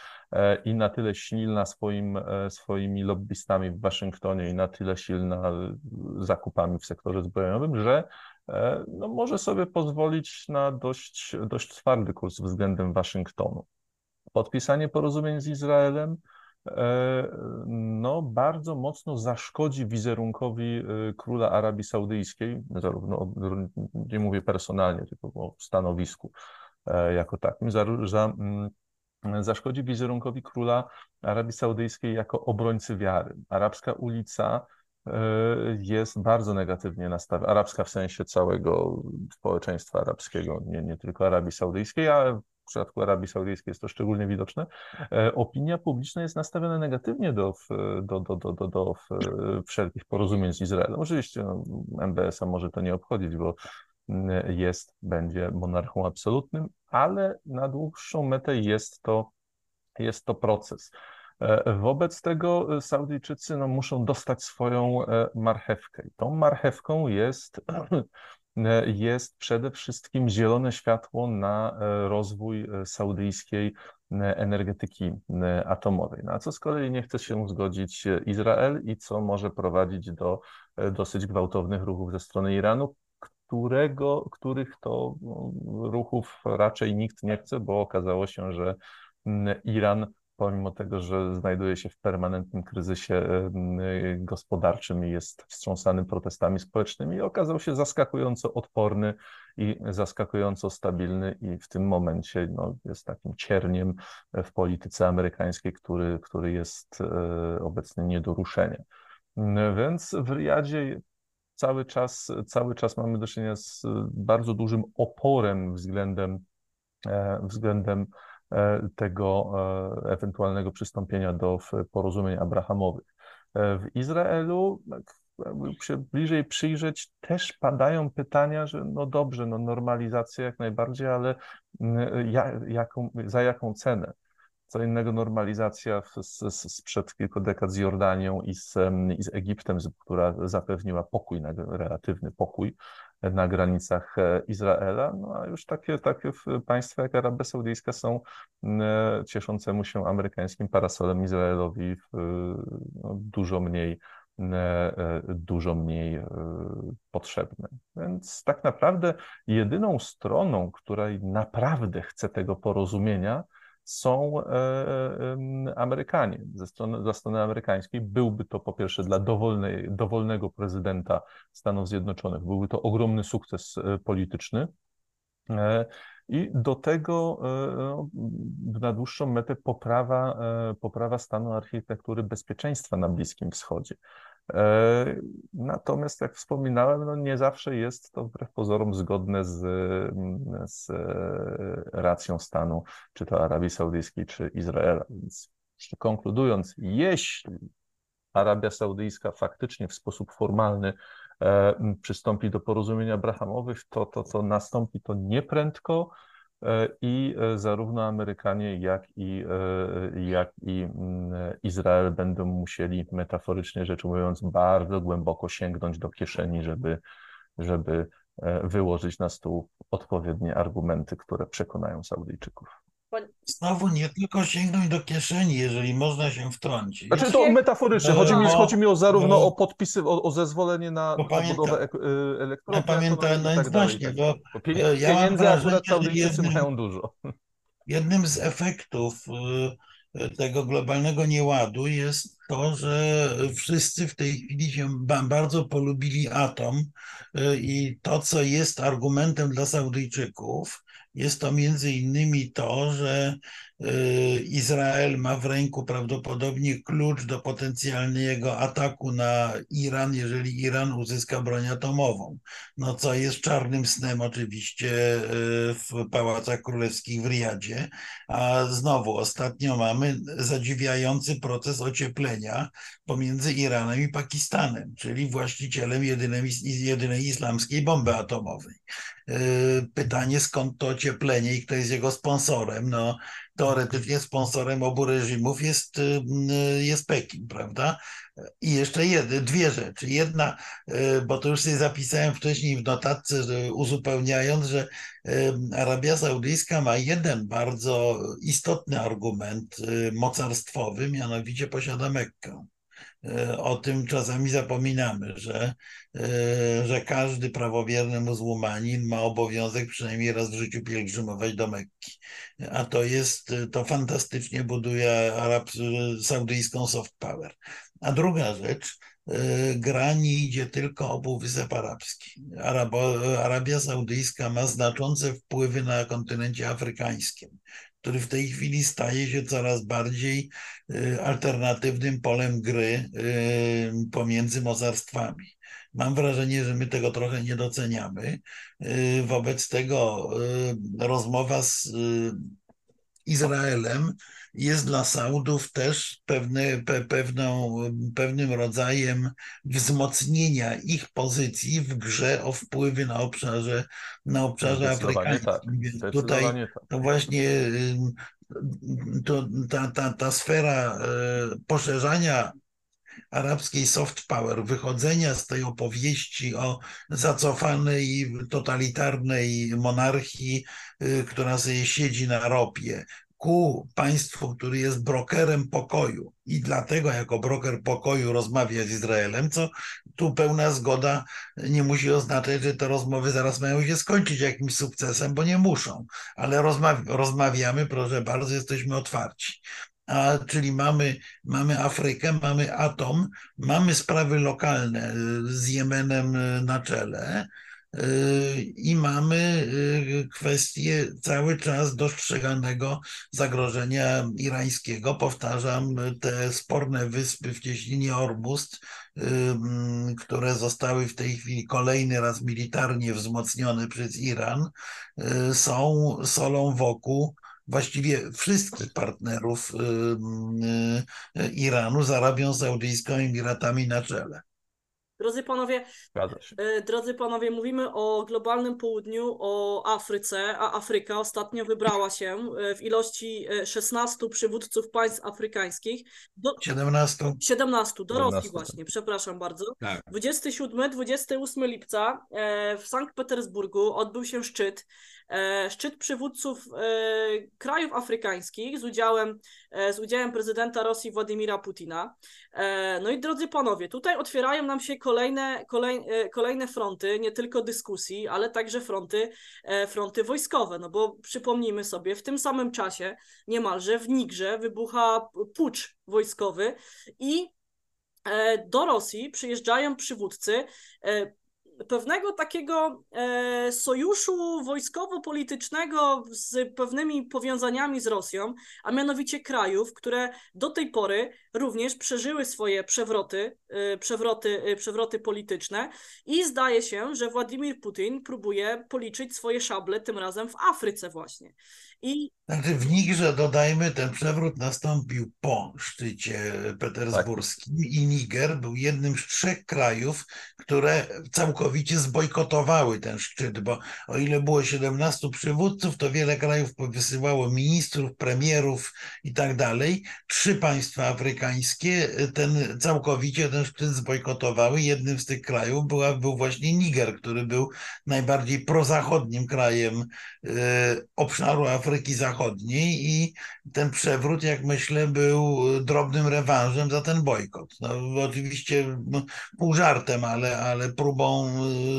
i na tyle silna swoim, swoimi lobbystami w Waszyngtonie i na tyle silna zakupami w sektorze zbrojeniowym, że e, no, może sobie pozwolić na dość, dość twardy kurs względem Waszyngtonu. Podpisanie porozumień z Izraelem e, no, bardzo mocno zaszkodzi wizerunkowi e, króla Arabii Saudyjskiej, zarówno, nie mówię personalnie, tylko o stanowisku jako takim, za, za, mm, zaszkodzi wizerunkowi króla Arabii Saudyjskiej jako obrońcy wiary. Arabska ulica E, jest bardzo negatywnie nastawiona, arabska w sensie całego społeczeństwa arabskiego, nie, nie tylko Arabii Saudyjskiej, ale w przypadku Arabii Saudyjskiej jest to szczególnie widoczne, e, opinia publiczna jest nastawiona negatywnie do, do, do, do, do, do wszelkich porozumień z Izraelem. Oczywiście no, MBS-a może to nie obchodzić, bo jest, będzie monarchą absolutnym, ale na dłuższą metę jest to, jest to proces. E, wobec tego e, Saudyjczycy no, muszą dostać swoją e, marchewkę. I tą marchewką jest, jest przede wszystkim zielone światło na rozwój saudyjskiej energetyki atomowej. No, a co z kolei nie chce się zgodzić Izrael i co może prowadzić do dosyć gwałtownych ruchów ze strony Iranu, którego, których to no, ruchów raczej nikt nie chce, bo okazało się, że Iran pomimo tego, że znajduje się w permanentnym kryzysie gospodarczym i jest wstrząsany protestami społecznymi, okazał się zaskakująco odporny i zaskakująco stabilny i w tym momencie no, jest takim cierniem w polityce amerykańskiej, który, który jest e, obecnie nie do ruszenia. Więc w Riyadzie cały czas, cały czas mamy do czynienia z bardzo dużym oporem względem, e, względem E, tego e, ewentualnego przystąpienia do porozumień abrahamowych. E, w Izraelu, jakby się bliżej przyjrzeć, też padają pytania, że no dobrze, no normalizacja jak najbardziej, ale ja, jaką, za jaką cenę? Co innego normalizacja sprzed kilku dekad z Jordanią i z, i z Egiptem, która zapewniła pokój, relatywny pokój na granicach e, Izraela, no a już takie, takie państwa jak Arabia Saudyjska są e, cieszącemu się amerykańskim parasolem Izraelowi no, dużo mniej e, dużo mniej potrzebne. Więc tak naprawdę jedyną stroną, której naprawdę chce tego porozumienia, są e, e, Amerykanie. Ze strony, ze strony amerykańskiej byłby to po pierwsze dla dowolnej, dowolnego prezydenta Stanów Zjednoczonych, byłby to ogromny sukces e, polityczny. I do tego na dłuższą metę poprawa, poprawa stanu architektury bezpieczeństwa na Bliskim Wschodzie. E, natomiast, jak wspominałem, no nie zawsze jest to wbrew pozorom zgodne z, z racją stanu, czy to Arabii Saudyjskiej, czy Izraela. Więc konkludując, jeśli Arabia Saudyjska faktycznie w sposób formalny e, przystąpi do porozumień abrahamowych, to to, co nastąpi, to nieprędko, E, i e, zarówno Amerykanie, jak i, e, jak i mm, Izrael będą musieli, metaforycznie rzecz ujmując, bardzo głęboko sięgnąć do kieszeni, żeby, żeby wyłożyć na stół odpowiednie argumenty, które przekonają Saudyjczyków. Znowu nie tylko sięgnąć do kieszeni, jeżeli można się wtrącić. Znaczy to metaforycznie, chodzi mi, chodzi mi o zarówno o podpisy, o, o zezwolenie na budowę y, elektrowni, pamiętam, no tak właśnie, bo bo pieniędzy, ja pieniędzy akurat Saudyjczycy mają dużo. Jednym z efektów tego globalnego nieładu jest to, że wszyscy w tej chwili się bardzo polubili atom i to, co jest argumentem dla Saudyjczyków, jest to między innymi to, że Izrael ma w ręku prawdopodobnie klucz do potencjalnego ataku na Iran, jeżeli Iran uzyska broń atomową. No co jest czarnym snem oczywiście y, w Pałacach Królewskich w Riyadzie, a znowu ostatnio mamy zadziwiający proces ocieplenia pomiędzy Iranem i Pakistanem, czyli właścicielem jedynej, jedynej islamskiej bomby atomowej. Pytanie, skąd to ocieplenie i kto jest jego sponsorem? No, teoretycznie sponsorem obu reżimów jest, jest Pekin, prawda? I jeszcze jedy, dwie rzeczy. Jedna, bo to już sobie zapisałem wcześniej w notatce, że uzupełniając, że Arabia Saudyjska ma jeden bardzo istotny argument mocarstwowy, mianowicie posiada Mekkę. O tym czasami zapominamy, że, że każdy prawowierny muzułmanin ma obowiązek przynajmniej raz w życiu pielgrzymować do Mekki. A to jest, to fantastycznie buduje Arab, saudyjską soft power. A druga rzecz, gra nie idzie o Półwysep Arabski. Arabia Saudyjska ma znaczące wpływy na kontynencie afrykańskim, który w tej chwili staje się coraz bardziej alternatywnym polem gry pomiędzy mocarstwami. Mam wrażenie, że my tego trochę nie doceniamy. Wobec tego rozmowa z Izraelem jest dla Saudów też pewne, pe, pewną, pewnym rodzajem wzmocnienia ich pozycji w grze o wpływy na obszarze, na obszarze afrykańskim. Tak. Tutaj tak. to właśnie to, ta, ta, ta sfera e, poszerzania arabskiej soft power, wychodzenia z tej opowieści o zacofanej, totalitarnej monarchii, e, która sobie siedzi na ropie, ku państwu, który jest brokerem pokoju. I dlatego jako broker pokoju rozmawia z Izraelem, co tu pełna zgoda nie musi oznaczać, że te rozmowy zaraz mają się skończyć jakimś sukcesem, bo nie muszą, ale rozmawi rozmawiamy, proszę bardzo, jesteśmy otwarci. A, czyli mamy, mamy Afrykę, mamy atom, mamy sprawy lokalne z Jemenem na czele, i mamy y, kwestię cały czas dostrzeganego zagrożenia irańskiego. Powtarzam, te sporne wyspy w cieśninie Ormust, y, które zostały w tej chwili kolejny raz militarnie wzmocnione przez Iran, y, są solą wokół właściwie wszystkich partnerów Iranu z Arabią Saudyjską, Emiratami na czele. Drodzy panowie, e, drodzy panowie, mówimy o globalnym południu, o Afryce, a Afryka ostatnio wybrała się e, w ilości 16 e, przywódców państw afrykańskich. Do, 17. 17, do Rosji właśnie, przepraszam bardzo. Tak. 27-28 lipca w Sankt Petersburgu odbył się szczyt szczyt przywódców e, krajów afrykańskich z udziałem, e, z udziałem prezydenta Rosji Władimira Putina. No i drodzy panowie, tutaj otwierają nam się kolejne, kolejne, kolejne fronty, nie tylko dyskusji, ale także fronty, fronty wojskowe. No bo przypomnijmy sobie, w tym samym czasie niemalże w Nigrze wybucha pucz wojskowy i do Rosji przyjeżdżają przywódcy pewnego takiego e, sojuszu wojskowo-politycznego z pewnymi powiązaniami z Rosją, a mianowicie krajów, które do tej pory również przeżyły swoje przewroty, e, przewroty, e, przewroty polityczne i zdaje się, że Władimir Putin próbuje policzyć swoje szable tym razem w Afryce właśnie. I... Znaczy w Nigrze, dodajmy, ten przewrót nastąpił po szczycie petersburskim tak. i Niger był jednym z trzech krajów, które całkowicie zbojkotowały ten szczyt, bo o ile było 17 przywódców, to wiele krajów wysyłało ministrów, premierów i tak dalej. Trzy państwa afrykańskie ten całkowicie ten szczyt zbojkotowały. Jednym z tych krajów była, był właśnie Niger, który był najbardziej prozachodnim krajem y, obszaru Afryki Zachodniej i ten przewrót, jak myślę, był drobnym rewanżem za ten bojkot. No, oczywiście no, pół żartem, ale, ale próbą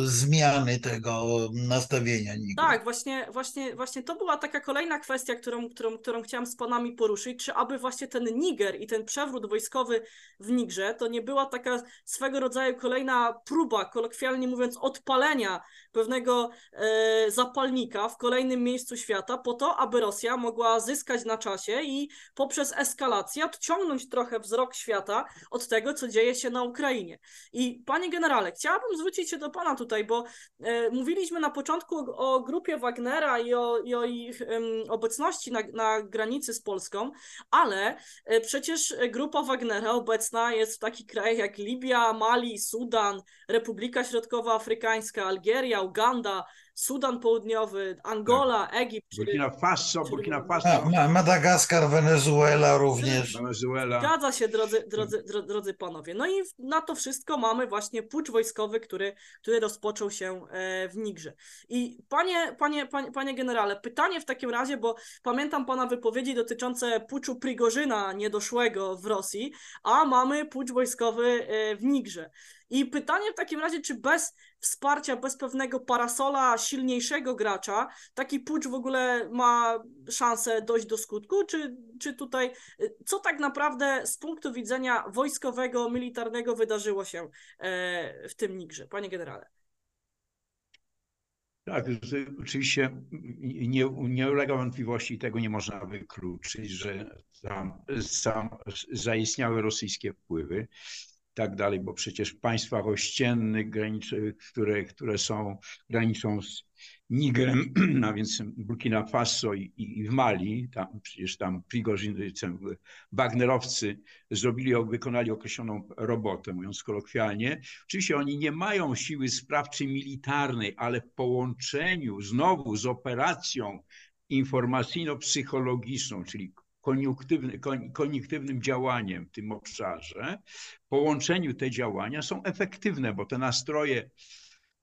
y, zmiany tego nastawienia. Nigdy. Tak, właśnie, właśnie, właśnie to była taka kolejna kwestia, którą, którą, którą chciałam z panami poruszyć, czy aby właśnie ten Niger i ten przewrót wojskowy w Nigrze to nie była taka swego rodzaju kolejna próba, kolokwialnie mówiąc, odpalenia pewnego e, zapalnika w kolejnym miejscu świata po to, aby Rosja mogła zyskać na czasie i poprzez eskalację odciągnąć trochę wzrok świata od tego, co dzieje się na Ukrainie. I panie generale, chciałabym zwrócić się do pana tutaj, bo e, mówiliśmy na początku o, o grupie Wagnera i o, i o ich em, obecności na, na granicy z Polską, ale e, przecież grupa Wagnera obecna jest w takich krajach jak Libia, Mali, Sudan, Republika Środkowoafrykańska, Algieria, Uganda, Sudan Południowy, Angola, Egipt. czy- Burkina Faso, czy- Burkina Ma, Faso, ma, Madagaskar, Wenezuela również. Wenezuela. Zgadza się, drodzy, drodzy, dro- drodzy panowie. No i na to wszystko mamy właśnie pucz wojskowy, który, który rozpoczął się e, w Nigrze. I panie, panie, panie, panie generale, pytanie w takim razie, bo pamiętam pana wypowiedzi dotyczące puczu Prigorzyna niedoszłego w Rosji, a mamy pucz wojskowy e, w Nigrze. I pytanie w takim razie, czy bez wsparcia, bez pewnego parasola silniejszego gracza, taki pucz w ogóle ma szansę dojść do skutku, czy, czy tutaj co tak naprawdę z punktu widzenia wojskowego, militarnego wydarzyło się e, w tym Nigrze, panie generale? Tak, oczywiście nie, nie ulega wątpliwości i tego nie można wykluczyć, że tam, sam zaistniały rosyjskie wpływy tak dalej, bo przecież w państwach ościennych, które, które są graniczą z Nigrem, a więc Burkina Faso i, i w Mali, tam przecież tam Prigorzyn, Wagnerowcy zrobili, wykonali określoną robotę, mówiąc kolokwialnie. Oczywiście oni nie mają siły sprawczej militarnej, ale w połączeniu znowu z operacją informacyjno-psychologiczną, czyli koniunktywny, kon- koniuktywnym działaniem w tym obszarze, w połączeniu te działania są efektywne, bo te nastroje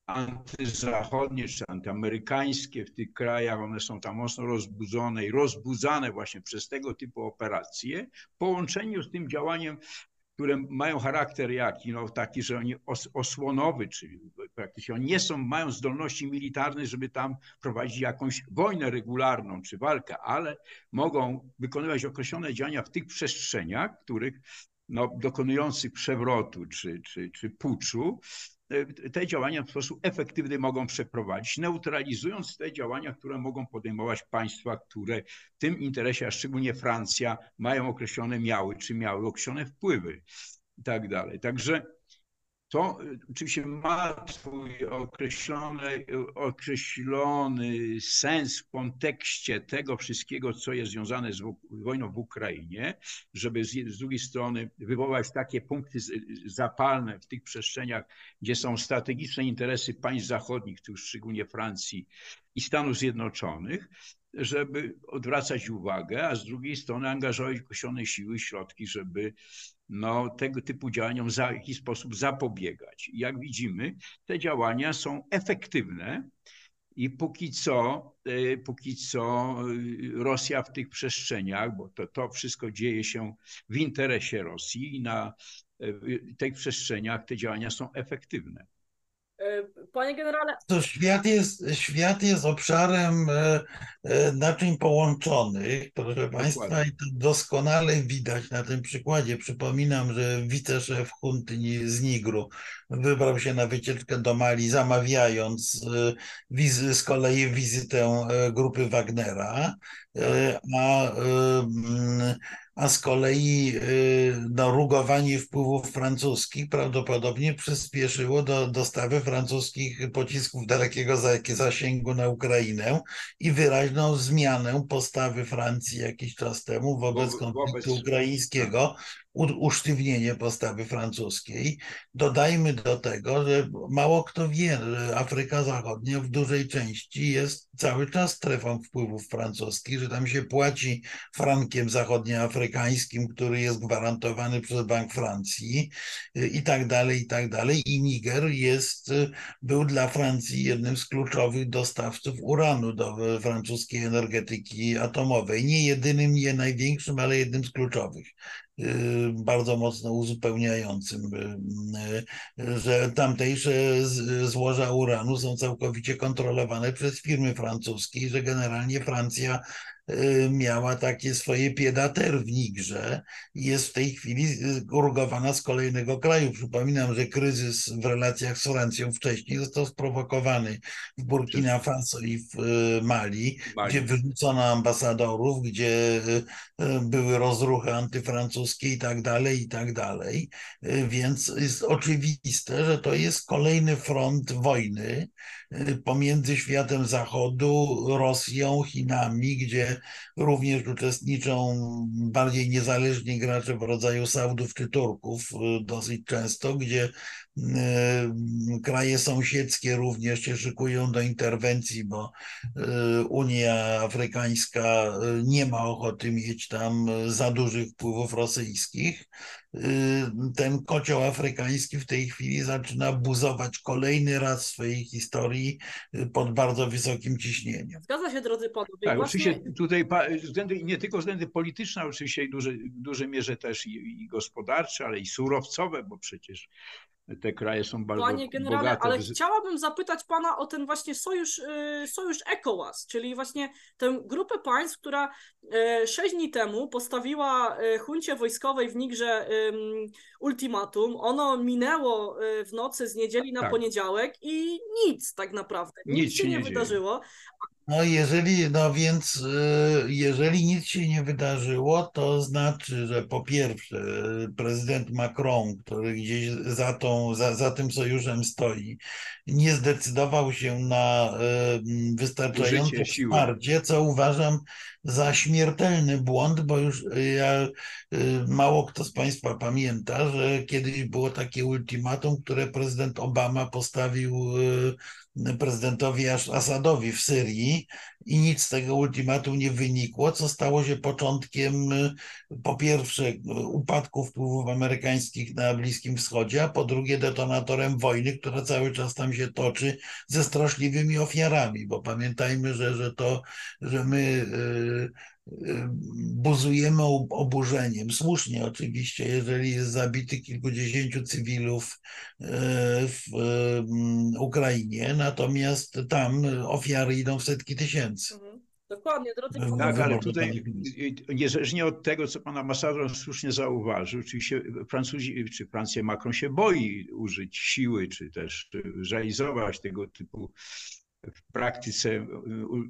antyzachodnie czy antyamerykańskie w tych krajach, one są tam mocno rozbudzone i rozbudzane właśnie przez tego typu operacje, w połączeniu z tym działaniem, które mają charakter jaki? No taki, że oni os, osłonowy, czyli praktycznie oni nie są, mają zdolności militarne, żeby tam prowadzić jakąś wojnę regularną czy walkę, ale mogą wykonywać określone działania w tych przestrzeniach, których no, dokonujących przewrotu czy, czy, czy puczu, te działania w sposób efektywny mogą przeprowadzić, neutralizując te działania, które mogą podejmować państwa, które w tym interesie, a szczególnie Francja, mają określone, miały czy miały określone wpływy i tak dalej. Także to oczywiście ma swój określony, określony sens w kontekście tego wszystkiego, co jest związane z wojną w Ukrainie, żeby z, z drugiej strony wywołać takie punkty zapalne w tych przestrzeniach, gdzie są strategiczne interesy państw zachodnich, tu szczególnie Francji i Stanów Zjednoczonych, żeby odwracać uwagę, a z drugiej strony angażować określone siły i środki, żeby no, tego typu działaniom w jakiś sposób zapobiegać. Jak widzimy, te działania są efektywne i póki co, póki co Rosja w tych przestrzeniach, bo to, to wszystko dzieje się w interesie Rosji i na tych przestrzeniach te działania są efektywne. Panie generale. To świat jest, świat jest obszarem e, e, naczyń połączonych, proszę Państwa, i to doskonale widać na tym przykładzie. Przypominam, że wiceszef hunty z Nigru wybrał się na wycieczkę do Mali, zamawiając e, wizy, z kolei wizytę grupy Wagnera, a a z kolei no, rugowanie wpływów francuskich prawdopodobnie przyspieszyło do dostawy francuskich pocisków dalekiego zasięgu na Ukrainę i wyraźną zmianę postawy Francji jakiś czas temu wobec Wo- konfliktu ukraińskiego, usztywnienie postawy francuskiej. Dodajmy do tego, że mało kto wie, że Afryka Zachodnia w dużej części jest cały czas strefą wpływów francuskich, że tam się płaci frankiem zachodnioafrykańskim, który jest gwarantowany przez Bank Francji y, i tak dalej, i tak dalej. I Niger jest, y, był dla Francji jednym z kluczowych dostawców uranu do francuskiej energetyki atomowej. Nie jedynym, nie największym, ale jednym z kluczowych bardzo mocno uzupełniającym, że tamtejsze złoża uranu są całkowicie kontrolowane przez firmy francuskie i że generalnie Francja y, miała takie swoje piedater w Nigrze i jest w tej chwili y, urugowana z kolejnego kraju. Przypominam, że kryzys w relacjach z Francją wcześniej został sprowokowany w Burkina Faso i w y, Mali, Mali. gdzie wyrzucono ambasadorów, gdzie były rozruchy antyfrancuskie i tak dalej, i tak dalej. Więc jest oczywiste, że to jest kolejny front wojny pomiędzy światem zachodu, Rosją, Chinami, gdzie również uczestniczą bardziej niezależni gracze w rodzaju Saudów czy Turków dosyć często, gdzie kraje sąsiedzkie również się szykują do interwencji, bo Unia Afrykańska nie ma ochoty mieć tam za dużych wpływów rosyjskich. Ten kocioł afrykański w tej chwili zaczyna buzować kolejny raz w swojej historii pod bardzo wysokim ciśnieniem. Zgadza się, drodzy panowie. Tak, Właśnie... oczywiście tutaj względy, nie tylko względy polityczne, oczywiście i duże, w dużej mierze też i, i gospodarcze, ale i surowcowe, bo przecież te kraje są bardzo Panie generale, bogate. ale chciałabym zapytać pana o ten właśnie sojusz, y, sojusz ECOWAS, czyli właśnie tę grupę państw, która y, sześć dni temu postawiła y, huncie wojskowej w Nigrze ultimatum. Ono minęło w nocy z niedzieli na Tak. poniedziałek i nic tak naprawdę. Nic, Nic się nie, nie wydarzyło. No jeżeli, no więc y, jeżeli nic się nie wydarzyło, to znaczy, że po pierwsze prezydent Macron, który gdzieś za, tą, za, za tym sojuszem stoi, nie zdecydował się na y, wystarczające wsparcie, co uważam za śmiertelny błąd, bo już y, ja, mało kto z Państwa pamięta, że kiedyś było takie ultimatum, które prezydent Obama postawił prezydentowi As- Asadowi w Syrii i nic z tego ultimatum nie wynikło, co stało się początkiem y, po pierwsze y, upadku wpływów amerykańskich na Bliskim Wschodzie, a po drugie detonatorem wojny, która cały czas tam się toczy ze straszliwymi ofiarami, bo pamiętajmy, że, że to, że my y, buzujemy ob- oburzeniem, słusznie oczywiście, jeżeli jest zabity kilkudziesięciu cywilów e, w em, Ukrainie, natomiast tam ofiary idą w setki tysięcy. Mhm. Dokładnie, drodzy Tak. Tak, ale tutaj niezależnie od tego, co pan ambasador słusznie zauważył, oczywiście Francuzi, czy Francja Macron się boi użyć siły, czy też realizować tego typu w praktyce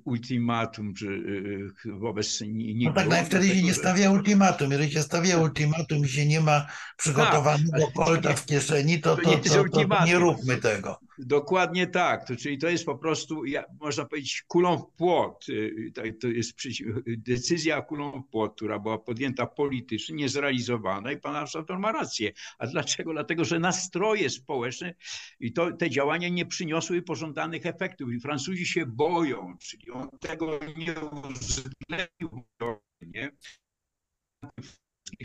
ultimatum, czy y, wobec No nikogo. tak, no i wtedy się nie stawia ultimatum. Jeżeli się stawia ultimatum i się nie ma przygotowanego kolta w kieszeni, to, to to, to, nie róbmy tego. Dokładnie tak. To, czyli to jest po prostu, można powiedzieć, kulą w płot. Y, To, to jest decyzja kulą w płot, która była podjęta politycznie, niezrealizowana i pan ambasador ma rację. A dlaczego? Dlatego, że nastroje społeczne i to, te działania nie przyniosły pożądanych efektów i Francuzi się boją, czyli on tego nie uwzględnił, nie?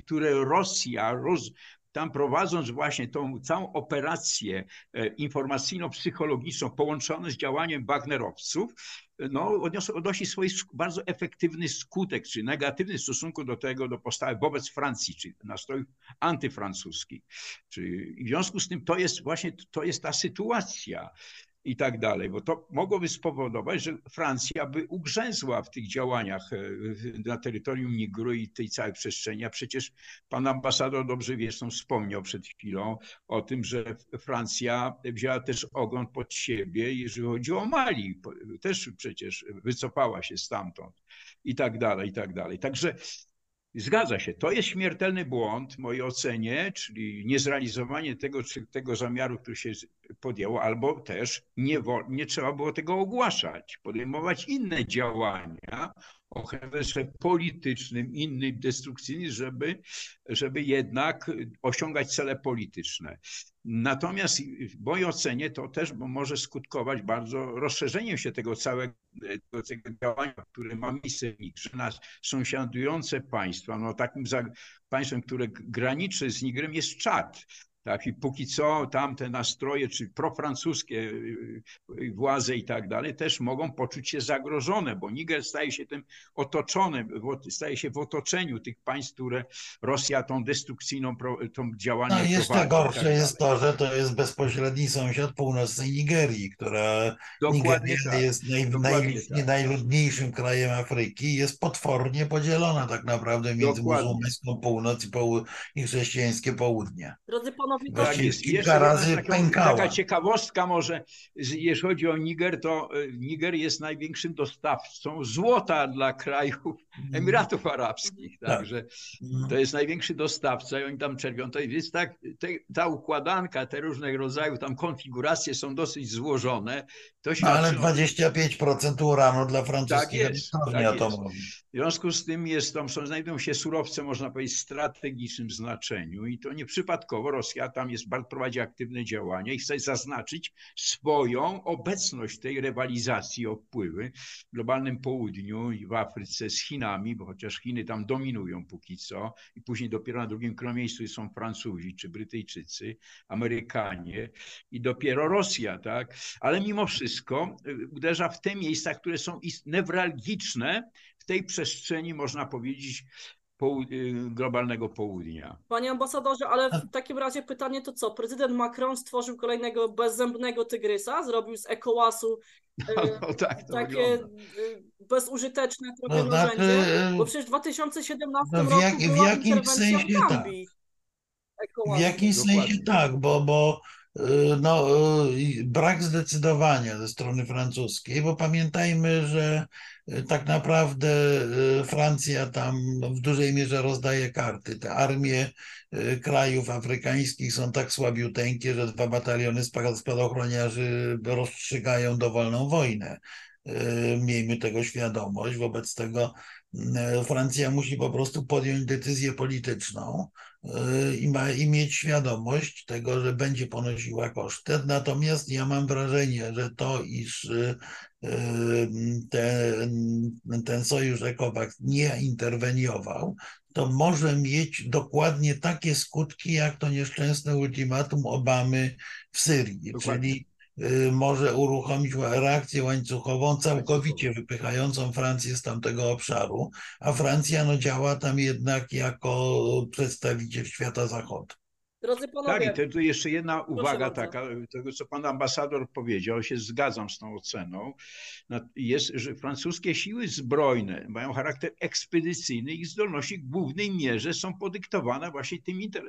które Rosja roz, tam prowadząc właśnie tą całą operację e, informacyjno-psychologiczną połączoną z działaniem Wagnerowców, no, odniosło, odnosi swój bardzo efektywny skutek, czy negatywny w stosunku do tego, do postawy wobec Francji, czy nastrojów antyfrancuskich. Czy, w związku z tym to jest właśnie to jest ta sytuacja i tak dalej, bo to mogłoby spowodować, że Francja by ugrzęzła w tych działaniach e, na terytorium Nigru i tej całej przestrzeni, a przecież pan ambasador dobrze wie, zresztą wspomniał przed chwilą o tym, że Francja wzięła też ogon pod siebie, jeżeli chodzi o Mali, też przecież wycofała się stamtąd i tak dalej, i tak dalej. Także Zgadza się, to jest śmiertelny błąd w mojej ocenie, czyli niezrealizowanie tego, tego zamiaru, który się podjęło, albo też nie, nie trzeba było tego ogłaszać, podejmować inne działania o charakterze politycznym, innym, destrukcyjnym, żeby, żeby jednak osiągać cele polityczne. Natomiast w mojej ocenie to też może skutkować bardzo rozszerzeniem się tego całego tego działania, które ma miejsce w Nigrze na sąsiadujące państwa. No takim za, państwem, które graniczy z Nigrem jest Czad. Tak, i póki co tamte nastroje, czy profrancuskie y, y, władze i tak dalej, też mogą poczuć się zagrożone, bo Niger staje się tym otoczonym, staje się w otoczeniu tych państw, które Rosja tą destrukcyjną tą działanie No i jeszcze prowadzi gorsze tak jest to, że to jest bezpośredni sąsiad północnej Nigerii, która Dokładnie Nigeria tak. jest naj, Dokładnie naj, tak. najludniejszym krajem Afryki i jest potwornie podzielona tak naprawdę między Dokładnie. muzułmańską północ i, połu- i chrześcijańskie południe. Drodzy to Tak jest. I kilka razy taka, pękała. taka ciekawostka może, jeśli chodzi o Niger, to y, Niger jest największym dostawcą złota dla krajów Emiratów Arabskich. Tak. Także to jest największy dostawca i oni tam czerpią. To jest tak, te, ta układanka, te różnego rodzaju tam konfiguracje są dosyć złożone. To ale świadczy tym, 25% uranu dla francuskich Tak elektrowni tak atomowych. W związku z tym jest, tam są, znajdują się surowce, można powiedzieć, w strategicznym znaczeniu i to nieprzypadkowo Rosja tam jest, bardzo prowadzi aktywne działania i chce zaznaczyć swoją obecność w tej rywalizacji o wpływy w globalnym południu i w Afryce z Chinami, bo chociaż Chiny tam dominują póki co i później dopiero na drugim miejscu są Francuzi czy Brytyjczycy, Amerykanie i dopiero Rosja, tak? Ale mimo wszystko y, uderza w te miejsca, które są newralgiczne w tej przestrzeni, można powiedzieć, y, globalnego południa. Panie ambasadorze, ale w takim razie pytanie to co? Prezydent Macron stworzył kolejnego bezzębnego tygrysa, zrobił z ECOWAS-u e, No tak takie wygląda. bezużyteczne trochę No, znaczy, narzędzie, bo przecież w 2017 no w roku jak- w była jakimś interwencja sensie w tak. W jakimś sensie tak, bo, bo no, y, brak zdecydowania ze strony francuskiej, bo pamiętajmy, że y, tak naprawdę Francja tam w dużej mierze rozdaje karty. Te armie krajów afrykańskich są tak słabiuteńkie, że dwa bataliony spad- spadochroniarzy rozstrzygają dowolną wojnę. Miejmy tego świadomość. Wobec tego Francja musi po prostu podjąć decyzję polityczną i, ma, i mieć świadomość tego, że będzie ponosiła koszty. Natomiast ja mam wrażenie, że to, iż y, y, ten, ten sojusz ECOWAX nie interweniował, to może mieć dokładnie takie skutki, jak to nieszczęsne ultimatum Obamy w Syrii, Dokładnie. czyli y, może uruchomić reakcję łańcuchową, całkowicie wypychającą Francję z tamtego obszaru, a Francja no, działa tam jednak jako przedstawiciel świata zachodu. Drodzy Tak, panowie, i to, tu jeszcze jedna uwaga taka, tego co pan ambasador powiedział, się zgadzam z tą oceną, No, jest, że francuskie siły zbrojne mają charakter ekspedycyjny, ich zdolności w głównej mierze są podyktowane właśnie tymi inter,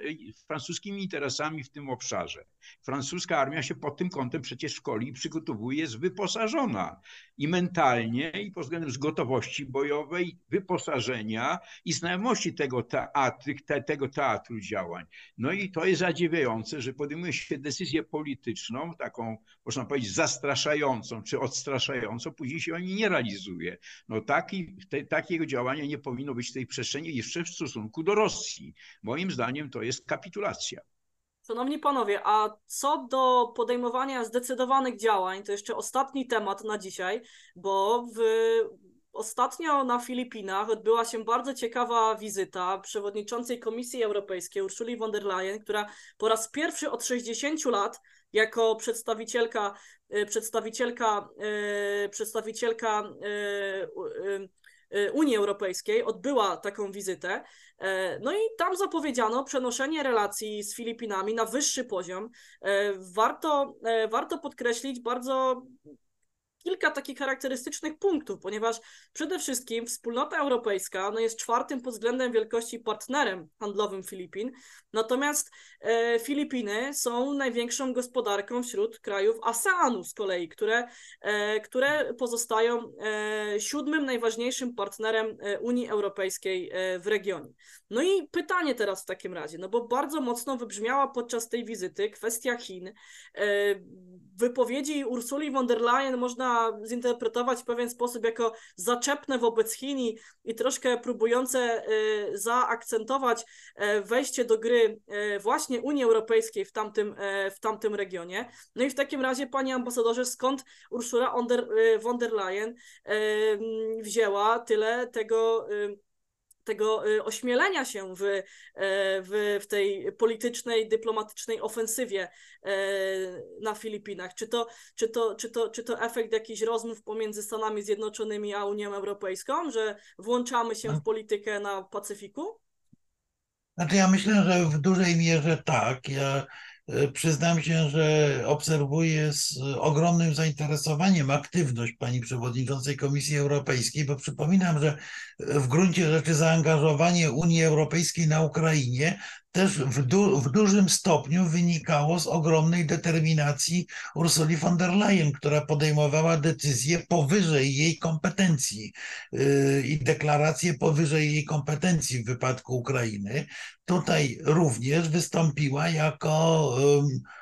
francuskimi interesami w tym obszarze. Francuska armia się pod tym kątem przecież szkoli i przygotowuje, jest wyposażona i mentalnie, i pod względem gotowości bojowej, wyposażenia i znajomości tego, teatru, te, tego teatru działań. No i to jest zadziwiające, że podejmuje się decyzję polityczną, taką, można powiedzieć, zastraszającą czy odstraszającą, później się oni nie realizuje. No taki, te, takiego działania nie powinno być w tej przestrzeni jeszcze w stosunku do Rosji. Moim zdaniem to jest kapitulacja. Szanowni panowie, a co do podejmowania zdecydowanych działań, to jeszcze ostatni temat na dzisiaj, bo w, ostatnio na Filipinach odbyła się bardzo ciekawa wizyta przewodniczącej Komisji Europejskiej Ursuli von der Leyen, która po raz pierwszy od 60 lat jako przedstawicielka, y, przedstawicielka, y, przedstawicielka y, Unii Europejskiej odbyła taką wizytę. E, No i tam zapowiedziano przenoszenie relacji z Filipinami na wyższy poziom. E, Warto, e, warto podkreślić bardzo kilka takich charakterystycznych punktów, ponieważ przede wszystkim wspólnota europejska no jest czwartym pod względem wielkości partnerem handlowym Filipin, natomiast e, Filipiny są największą gospodarką wśród krajów ASEANu z kolei, które, e, które pozostają e, siódmym najważniejszym partnerem e, Unii Europejskiej e, w regionie. No i pytanie teraz w takim razie, no bo bardzo mocno wybrzmiała podczas tej wizyty kwestia Chin. Wypowiedzi Ursuli von der Leyen można zinterpretować w pewien sposób jako zaczepne wobec Chin i, troszkę próbujące e, zaakcentować e, wejście do gry e, właśnie Unii Europejskiej w tamtym, e, w tamtym regionie. No i w takim razie, panie ambasadorze, skąd Ursula von der, der Leyen wzięła tyle tego e, tego y, ośmielenia się w, e, w, w tej politycznej, dyplomatycznej ofensywie e, na Filipinach? Czy to, czy, to, czy, to, czy to efekt jakichś rozmów pomiędzy Stanami Zjednoczonymi a Unią Europejską, że włączamy się w politykę na Pacyfiku? Znaczy ja myślę, że w dużej mierze tak. Ja przyznam się, że obserwuję z ogromnym zainteresowaniem aktywność pani przewodniczącej Komisji Europejskiej, bo przypominam, że w gruncie rzeczy zaangażowanie Unii Europejskiej na Ukrainie też w, du w dużym stopniu wynikało z ogromnej determinacji Ursuli von der Leyen, która podejmowała decyzje powyżej jej kompetencji yy, i deklaracje powyżej jej kompetencji w wypadku Ukrainy. Tutaj również wystąpiła jako yy,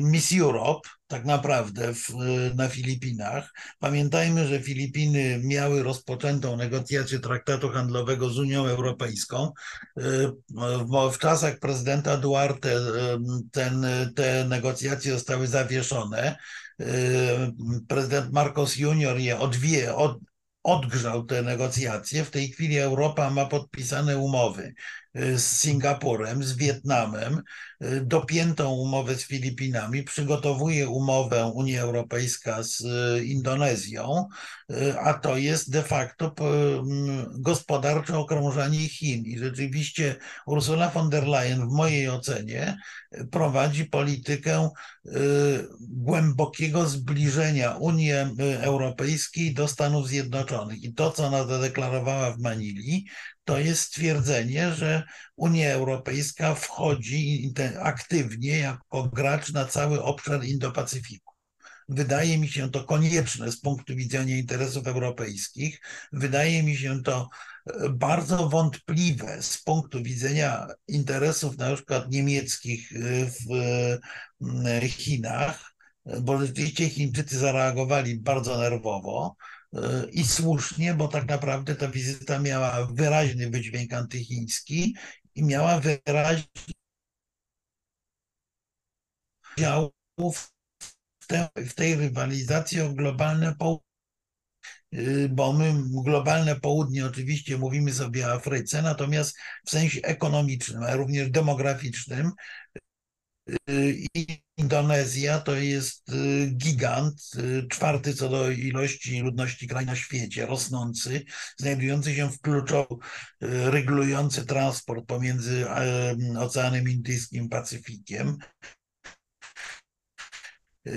Miss Europe, tak naprawdę w, na Filipinach. Pamiętajmy, że Filipiny miały rozpoczętą negocjację traktatu handlowego z Unią Europejską. W, w czasach prezydenta Duarte ten, te negocjacje zostały zawieszone. Prezydent Marcos Junior je odwie, od, odgrzał te negocjacje. W tej chwili Europa ma podpisane umowy z Singapurem, z Wietnamem, dopiętą umowę z Filipinami, przygotowuje umowę Unia Europejska z Indonezją, a to jest de facto gospodarcze okrążanie Chin. I rzeczywiście Ursula von der Leyen w mojej ocenie prowadzi politykę głębokiego zbliżenia Unii Europejskiej do Stanów Zjednoczonych. I to, co ona zadeklarowała w Manili, to jest stwierdzenie, że Unia Europejska wchodzi aktywnie jako gracz na cały obszar Indo-Pacyfiku. Wydaje mi się to konieczne z punktu widzenia interesów europejskich. Wydaje mi się to e, bardzo wątpliwe z punktu widzenia interesów na przykład niemieckich e, w e, Chinach, bo rzeczywiście Chińczycy zareagowali bardzo nerwowo i słusznie, bo tak naprawdę ta wizyta miała wyraźny wydźwięk antychiński i miała wyraźny udział w, te, w tej rywalizacji o globalne południe bo my globalne południe oczywiście mówimy sobie o Afryce, natomiast w sensie ekonomicznym, a również demograficznym Indonezja to jest y, gigant, y, czwarty co do ilości ludności kraj na świecie, rosnący, znajdujący się w kluczowo y, regulujący transport pomiędzy Oceanem Indyjskim i Pacyfikiem.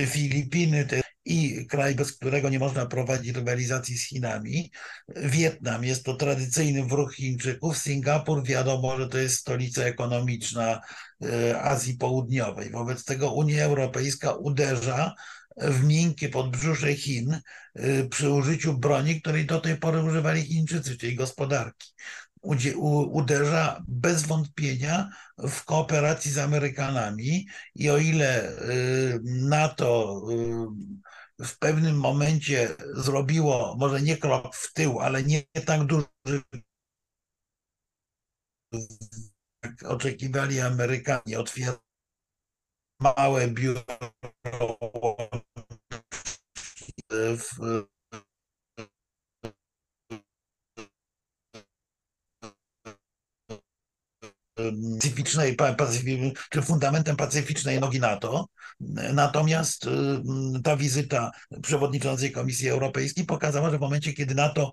Filipiny i kraj, bez którego nie można prowadzić rywalizacji z Chinami. Wietnam jest to tradycyjny wróg Chińczyków. Singapur wiadomo, że to jest stolica ekonomiczna e, Azji Południowej. Wobec tego Unia Europejska uderza w miękkie podbrzusze Chin e, przy użyciu broni, której do tej pory używali Chińczycy, czyli gospodarki uderza bez wątpienia w kooperacji z Amerykanami i o ile y, NATO w pewnym momencie zrobiło może nie krok w tył, ale nie tak duży jak oczekiwali Amerykanie, otwiera małe biuro w pacyficznej, czy fundamentem pacyficznej nogi NATO. Natomiast ta wizyta przewodniczącej Komisji Europejskiej pokazała, że w momencie, kiedy NATO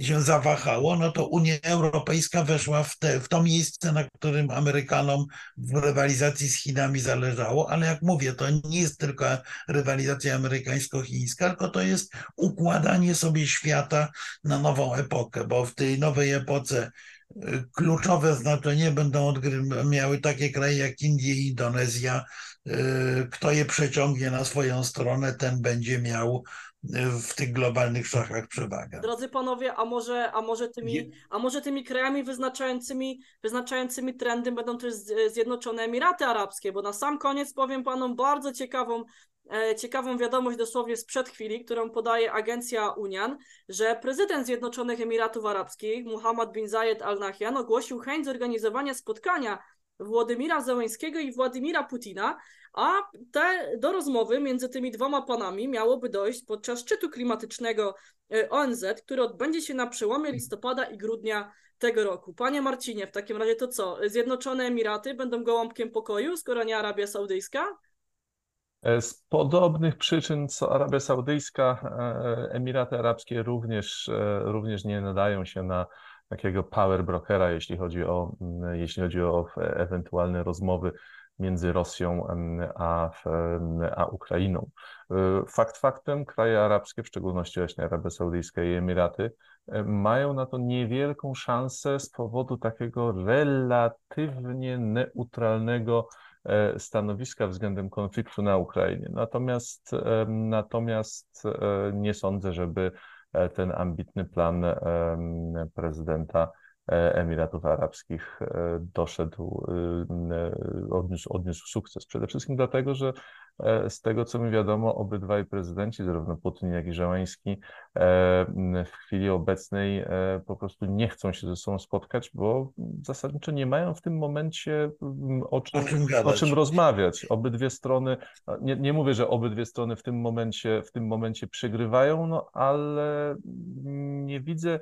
się zawahało, no to Unia Europejska weszła w, te, w to miejsce, na którym Amerykanom w rywalizacji z Chinami zależało, ale jak mówię, to nie jest tylko rywalizacja amerykańsko-chińska, tylko to jest układanie sobie świata na nową epokę, bo w tej nowej epoce kluczowe znaczenie będą miały takie kraje jak Indie i Indonezja. Y, kto je przeciągnie na swoją stronę, ten będzie miał y, w tych globalnych szachach przewagę. Drodzy panowie, a może, a może, tymi, a może tymi krajami wyznaczającymi, wyznaczającymi trendy będą też Zjednoczone Emiraty Arabskie, bo na sam koniec powiem panom bardzo ciekawą ciekawą wiadomość dosłownie sprzed chwili, którą podaje agencja Unian, że prezydent Zjednoczonych Emiratów Arabskich, Muhammad bin Zayed Al Nahyan, ogłosił chęć zorganizowania spotkania Władimira Zełańskiego i Władimira Putina, a te, do rozmowy między tymi dwoma panami miałoby dojść podczas szczytu klimatycznego e, ONZ, który odbędzie się na przełomie listopada i grudnia tego roku. Panie Marcinie, w takim razie to co? Zjednoczone Emiraty będą gołąbkiem pokoju, skoro nie Arabia Saudyjska? E, Z podobnych przyczyn co Arabia Saudyjska, e, Emiraty Arabskie również, e, również nie nadają się na takiego power brokera, jeśli chodzi o, mm, jeśli chodzi o ewentualne rozmowy między Rosją a, a Ukrainą. Fakt faktem, kraje arabskie, w szczególności właśnie Arabia Saudyjska i Emiraty, mają na to niewielką szansę z powodu takiego relatywnie neutralnego stanowiska względem konfliktu na Ukrainie. Natomiast, natomiast e, nie sądzę, żeby e, ten ambitny plan prezydenta e, Emiratów Arabskich e, doszedł, e, odniósł, odniósł sukces. Przede wszystkim dlatego, że e, z tego, co mi wiadomo, obydwaj prezydenci, zarówno Putin, jak i Żeleński, e, w chwili obecnej e, po prostu nie chcą się ze sobą spotkać, bo zasadniczo nie mają w tym momencie o czym, O czym o czym rozmawiać. Obydwie strony, nie, nie mówię, że obydwie strony w tym momencie, w tym momencie przegrywają, no ale nie widzę,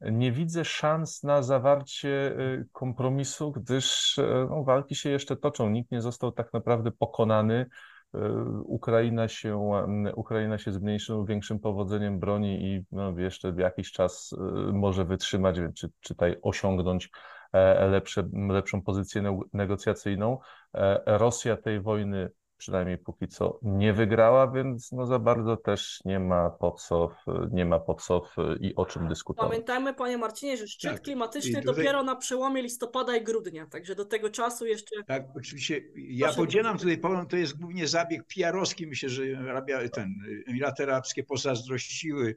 nie widzę szans na zawarcie y, kompromisu, gdyż y, no, walki się jeszcze toczą. Nikt nie został tak naprawdę pokonany. Y, Ukraina się, Ukraina się z mniejszym lub większym powodzeniem broni i no, jeszcze jakiś czas może wytrzymać, czy, czy tutaj osiągnąć e, lepsze, lepszą pozycję neg- negocjacyjną. E, Rosja tej wojny przynajmniej póki co nie wygrała, więc no za bardzo też nie ma po co, w- nie ma po co i o czym dyskutować. Pamiętajmy, panie Marcinie, że szczyt Tak. klimatyczny tutaj- dopiero na przełomie listopada i grudnia, także do tego czasu jeszcze Tak, oczywiście. Ja Proszę podzielam tutaj pogląd, to jest głównie zabieg PR-owski. Myślę, że Arabia, ten, Emiraty Arabskie pozazdrościły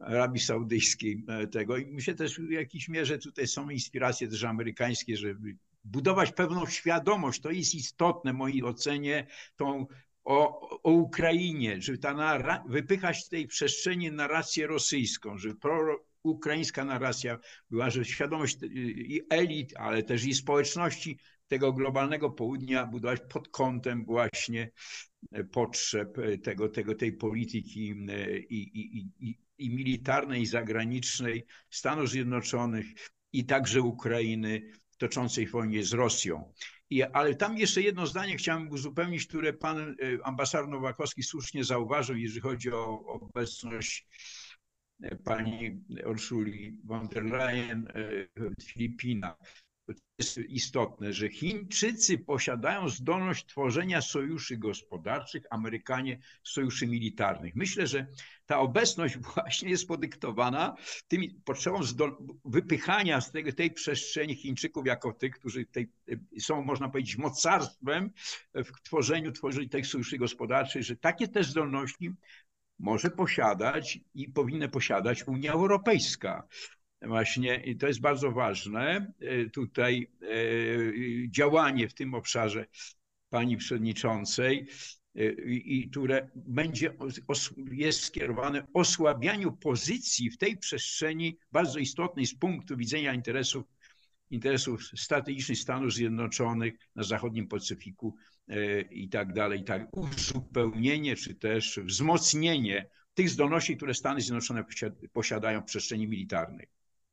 Arabii Saudyjskiej e, tego. I myślę też w jakiejś mierze tutaj są inspiracje też amerykańskie, żeby budować pewną świadomość. To jest istotne w mojej ocenie, tą o, o Ukrainie, żeby ta narra- wypychać z tej przestrzeni narrację rosyjską, żeby pro-ukraińska narracja była, że świadomość y, i elit, ale też i społeczności tego globalnego południa budować pod kątem właśnie e, potrzeb e, tego, tego, tej polityki e, i, i, i, i, militarnej, i zagranicznej Stanów Zjednoczonych i także Ukrainy toczącej wojnie z Rosją. I, ale tam jeszcze jedno zdanie chciałem uzupełnić, które pan e, ambasador Nowakowski słusznie zauważył, jeżeli chodzi o obecność e, pani Urszuli von der Leyen e, w Filipinach. Jest istotne, że Chińczycy posiadają zdolność tworzenia sojuszy gospodarczych, Amerykanie sojuszy militarnych. Myślę, że ta obecność właśnie jest podyktowana tymi potrzebą wypychania z tego, tej przestrzeni Chińczyków jako tych, którzy tej, są, można powiedzieć, mocarstwem w tworzeniu, tworzeniu tych sojuszy gospodarczych, że takie też zdolności może posiadać i powinna posiadać Unia Europejska. Właśnie i to jest bardzo ważne. e, Tutaj e, działanie w tym obszarze pani przewodniczącej, e, i które będzie, jest skierowane osłabianiu pozycji w tej przestrzeni bardzo istotnej z punktu widzenia interesów, interesów strategicznych Stanów Zjednoczonych na zachodnim Pacyfiku i tak dalej, i tak uzupełnienie czy też wzmocnienie tych zdolności, które Stany Zjednoczone posiad- posiadają w przestrzeni militarnej.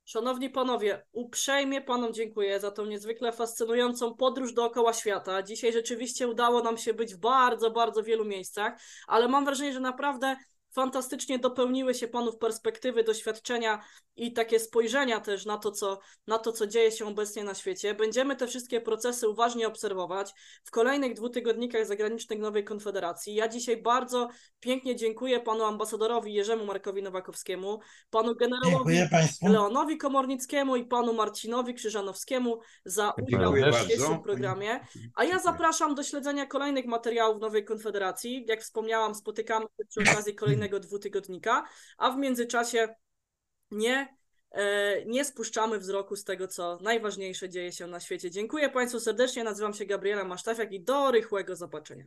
Szanowni panowie, uprzejmie panom dziękuję za tą niezwykle fascynującą podróż dookoła świata. Dzisiaj rzeczywiście udało nam się być w bardzo, bardzo wielu miejscach, ale mam wrażenie, że naprawdę fantastycznie dopełniły się panów perspektywy, doświadczenia i takie spojrzenia też na to, co, na to, co dzieje się obecnie na świecie. Będziemy te wszystkie procesy uważnie obserwować w kolejnych dwutygodnikach zagranicznych Nowej Konfederacji. Ja dzisiaj bardzo pięknie dziękuję panu ambasadorowi Jerzemu Markowi Nowakowskiemu, panu generałowi. Leonowi Komornickiemu i panu Marcinowi Krzyżanowskiemu za udział w dzisiejszym programie. A ja zapraszam do śledzenia kolejnych materiałów Nowej Konfederacji. Jak wspomniałam, spotykamy się przy okazji kolejnego dwutygodnika, a w międzyczasie nie, e, nie spuszczamy wzroku z tego, co najważniejsze dzieje się na świecie. Dziękuję Państwu serdecznie, nazywam się Gabriela Masztafiak i do rychłego zobaczenia.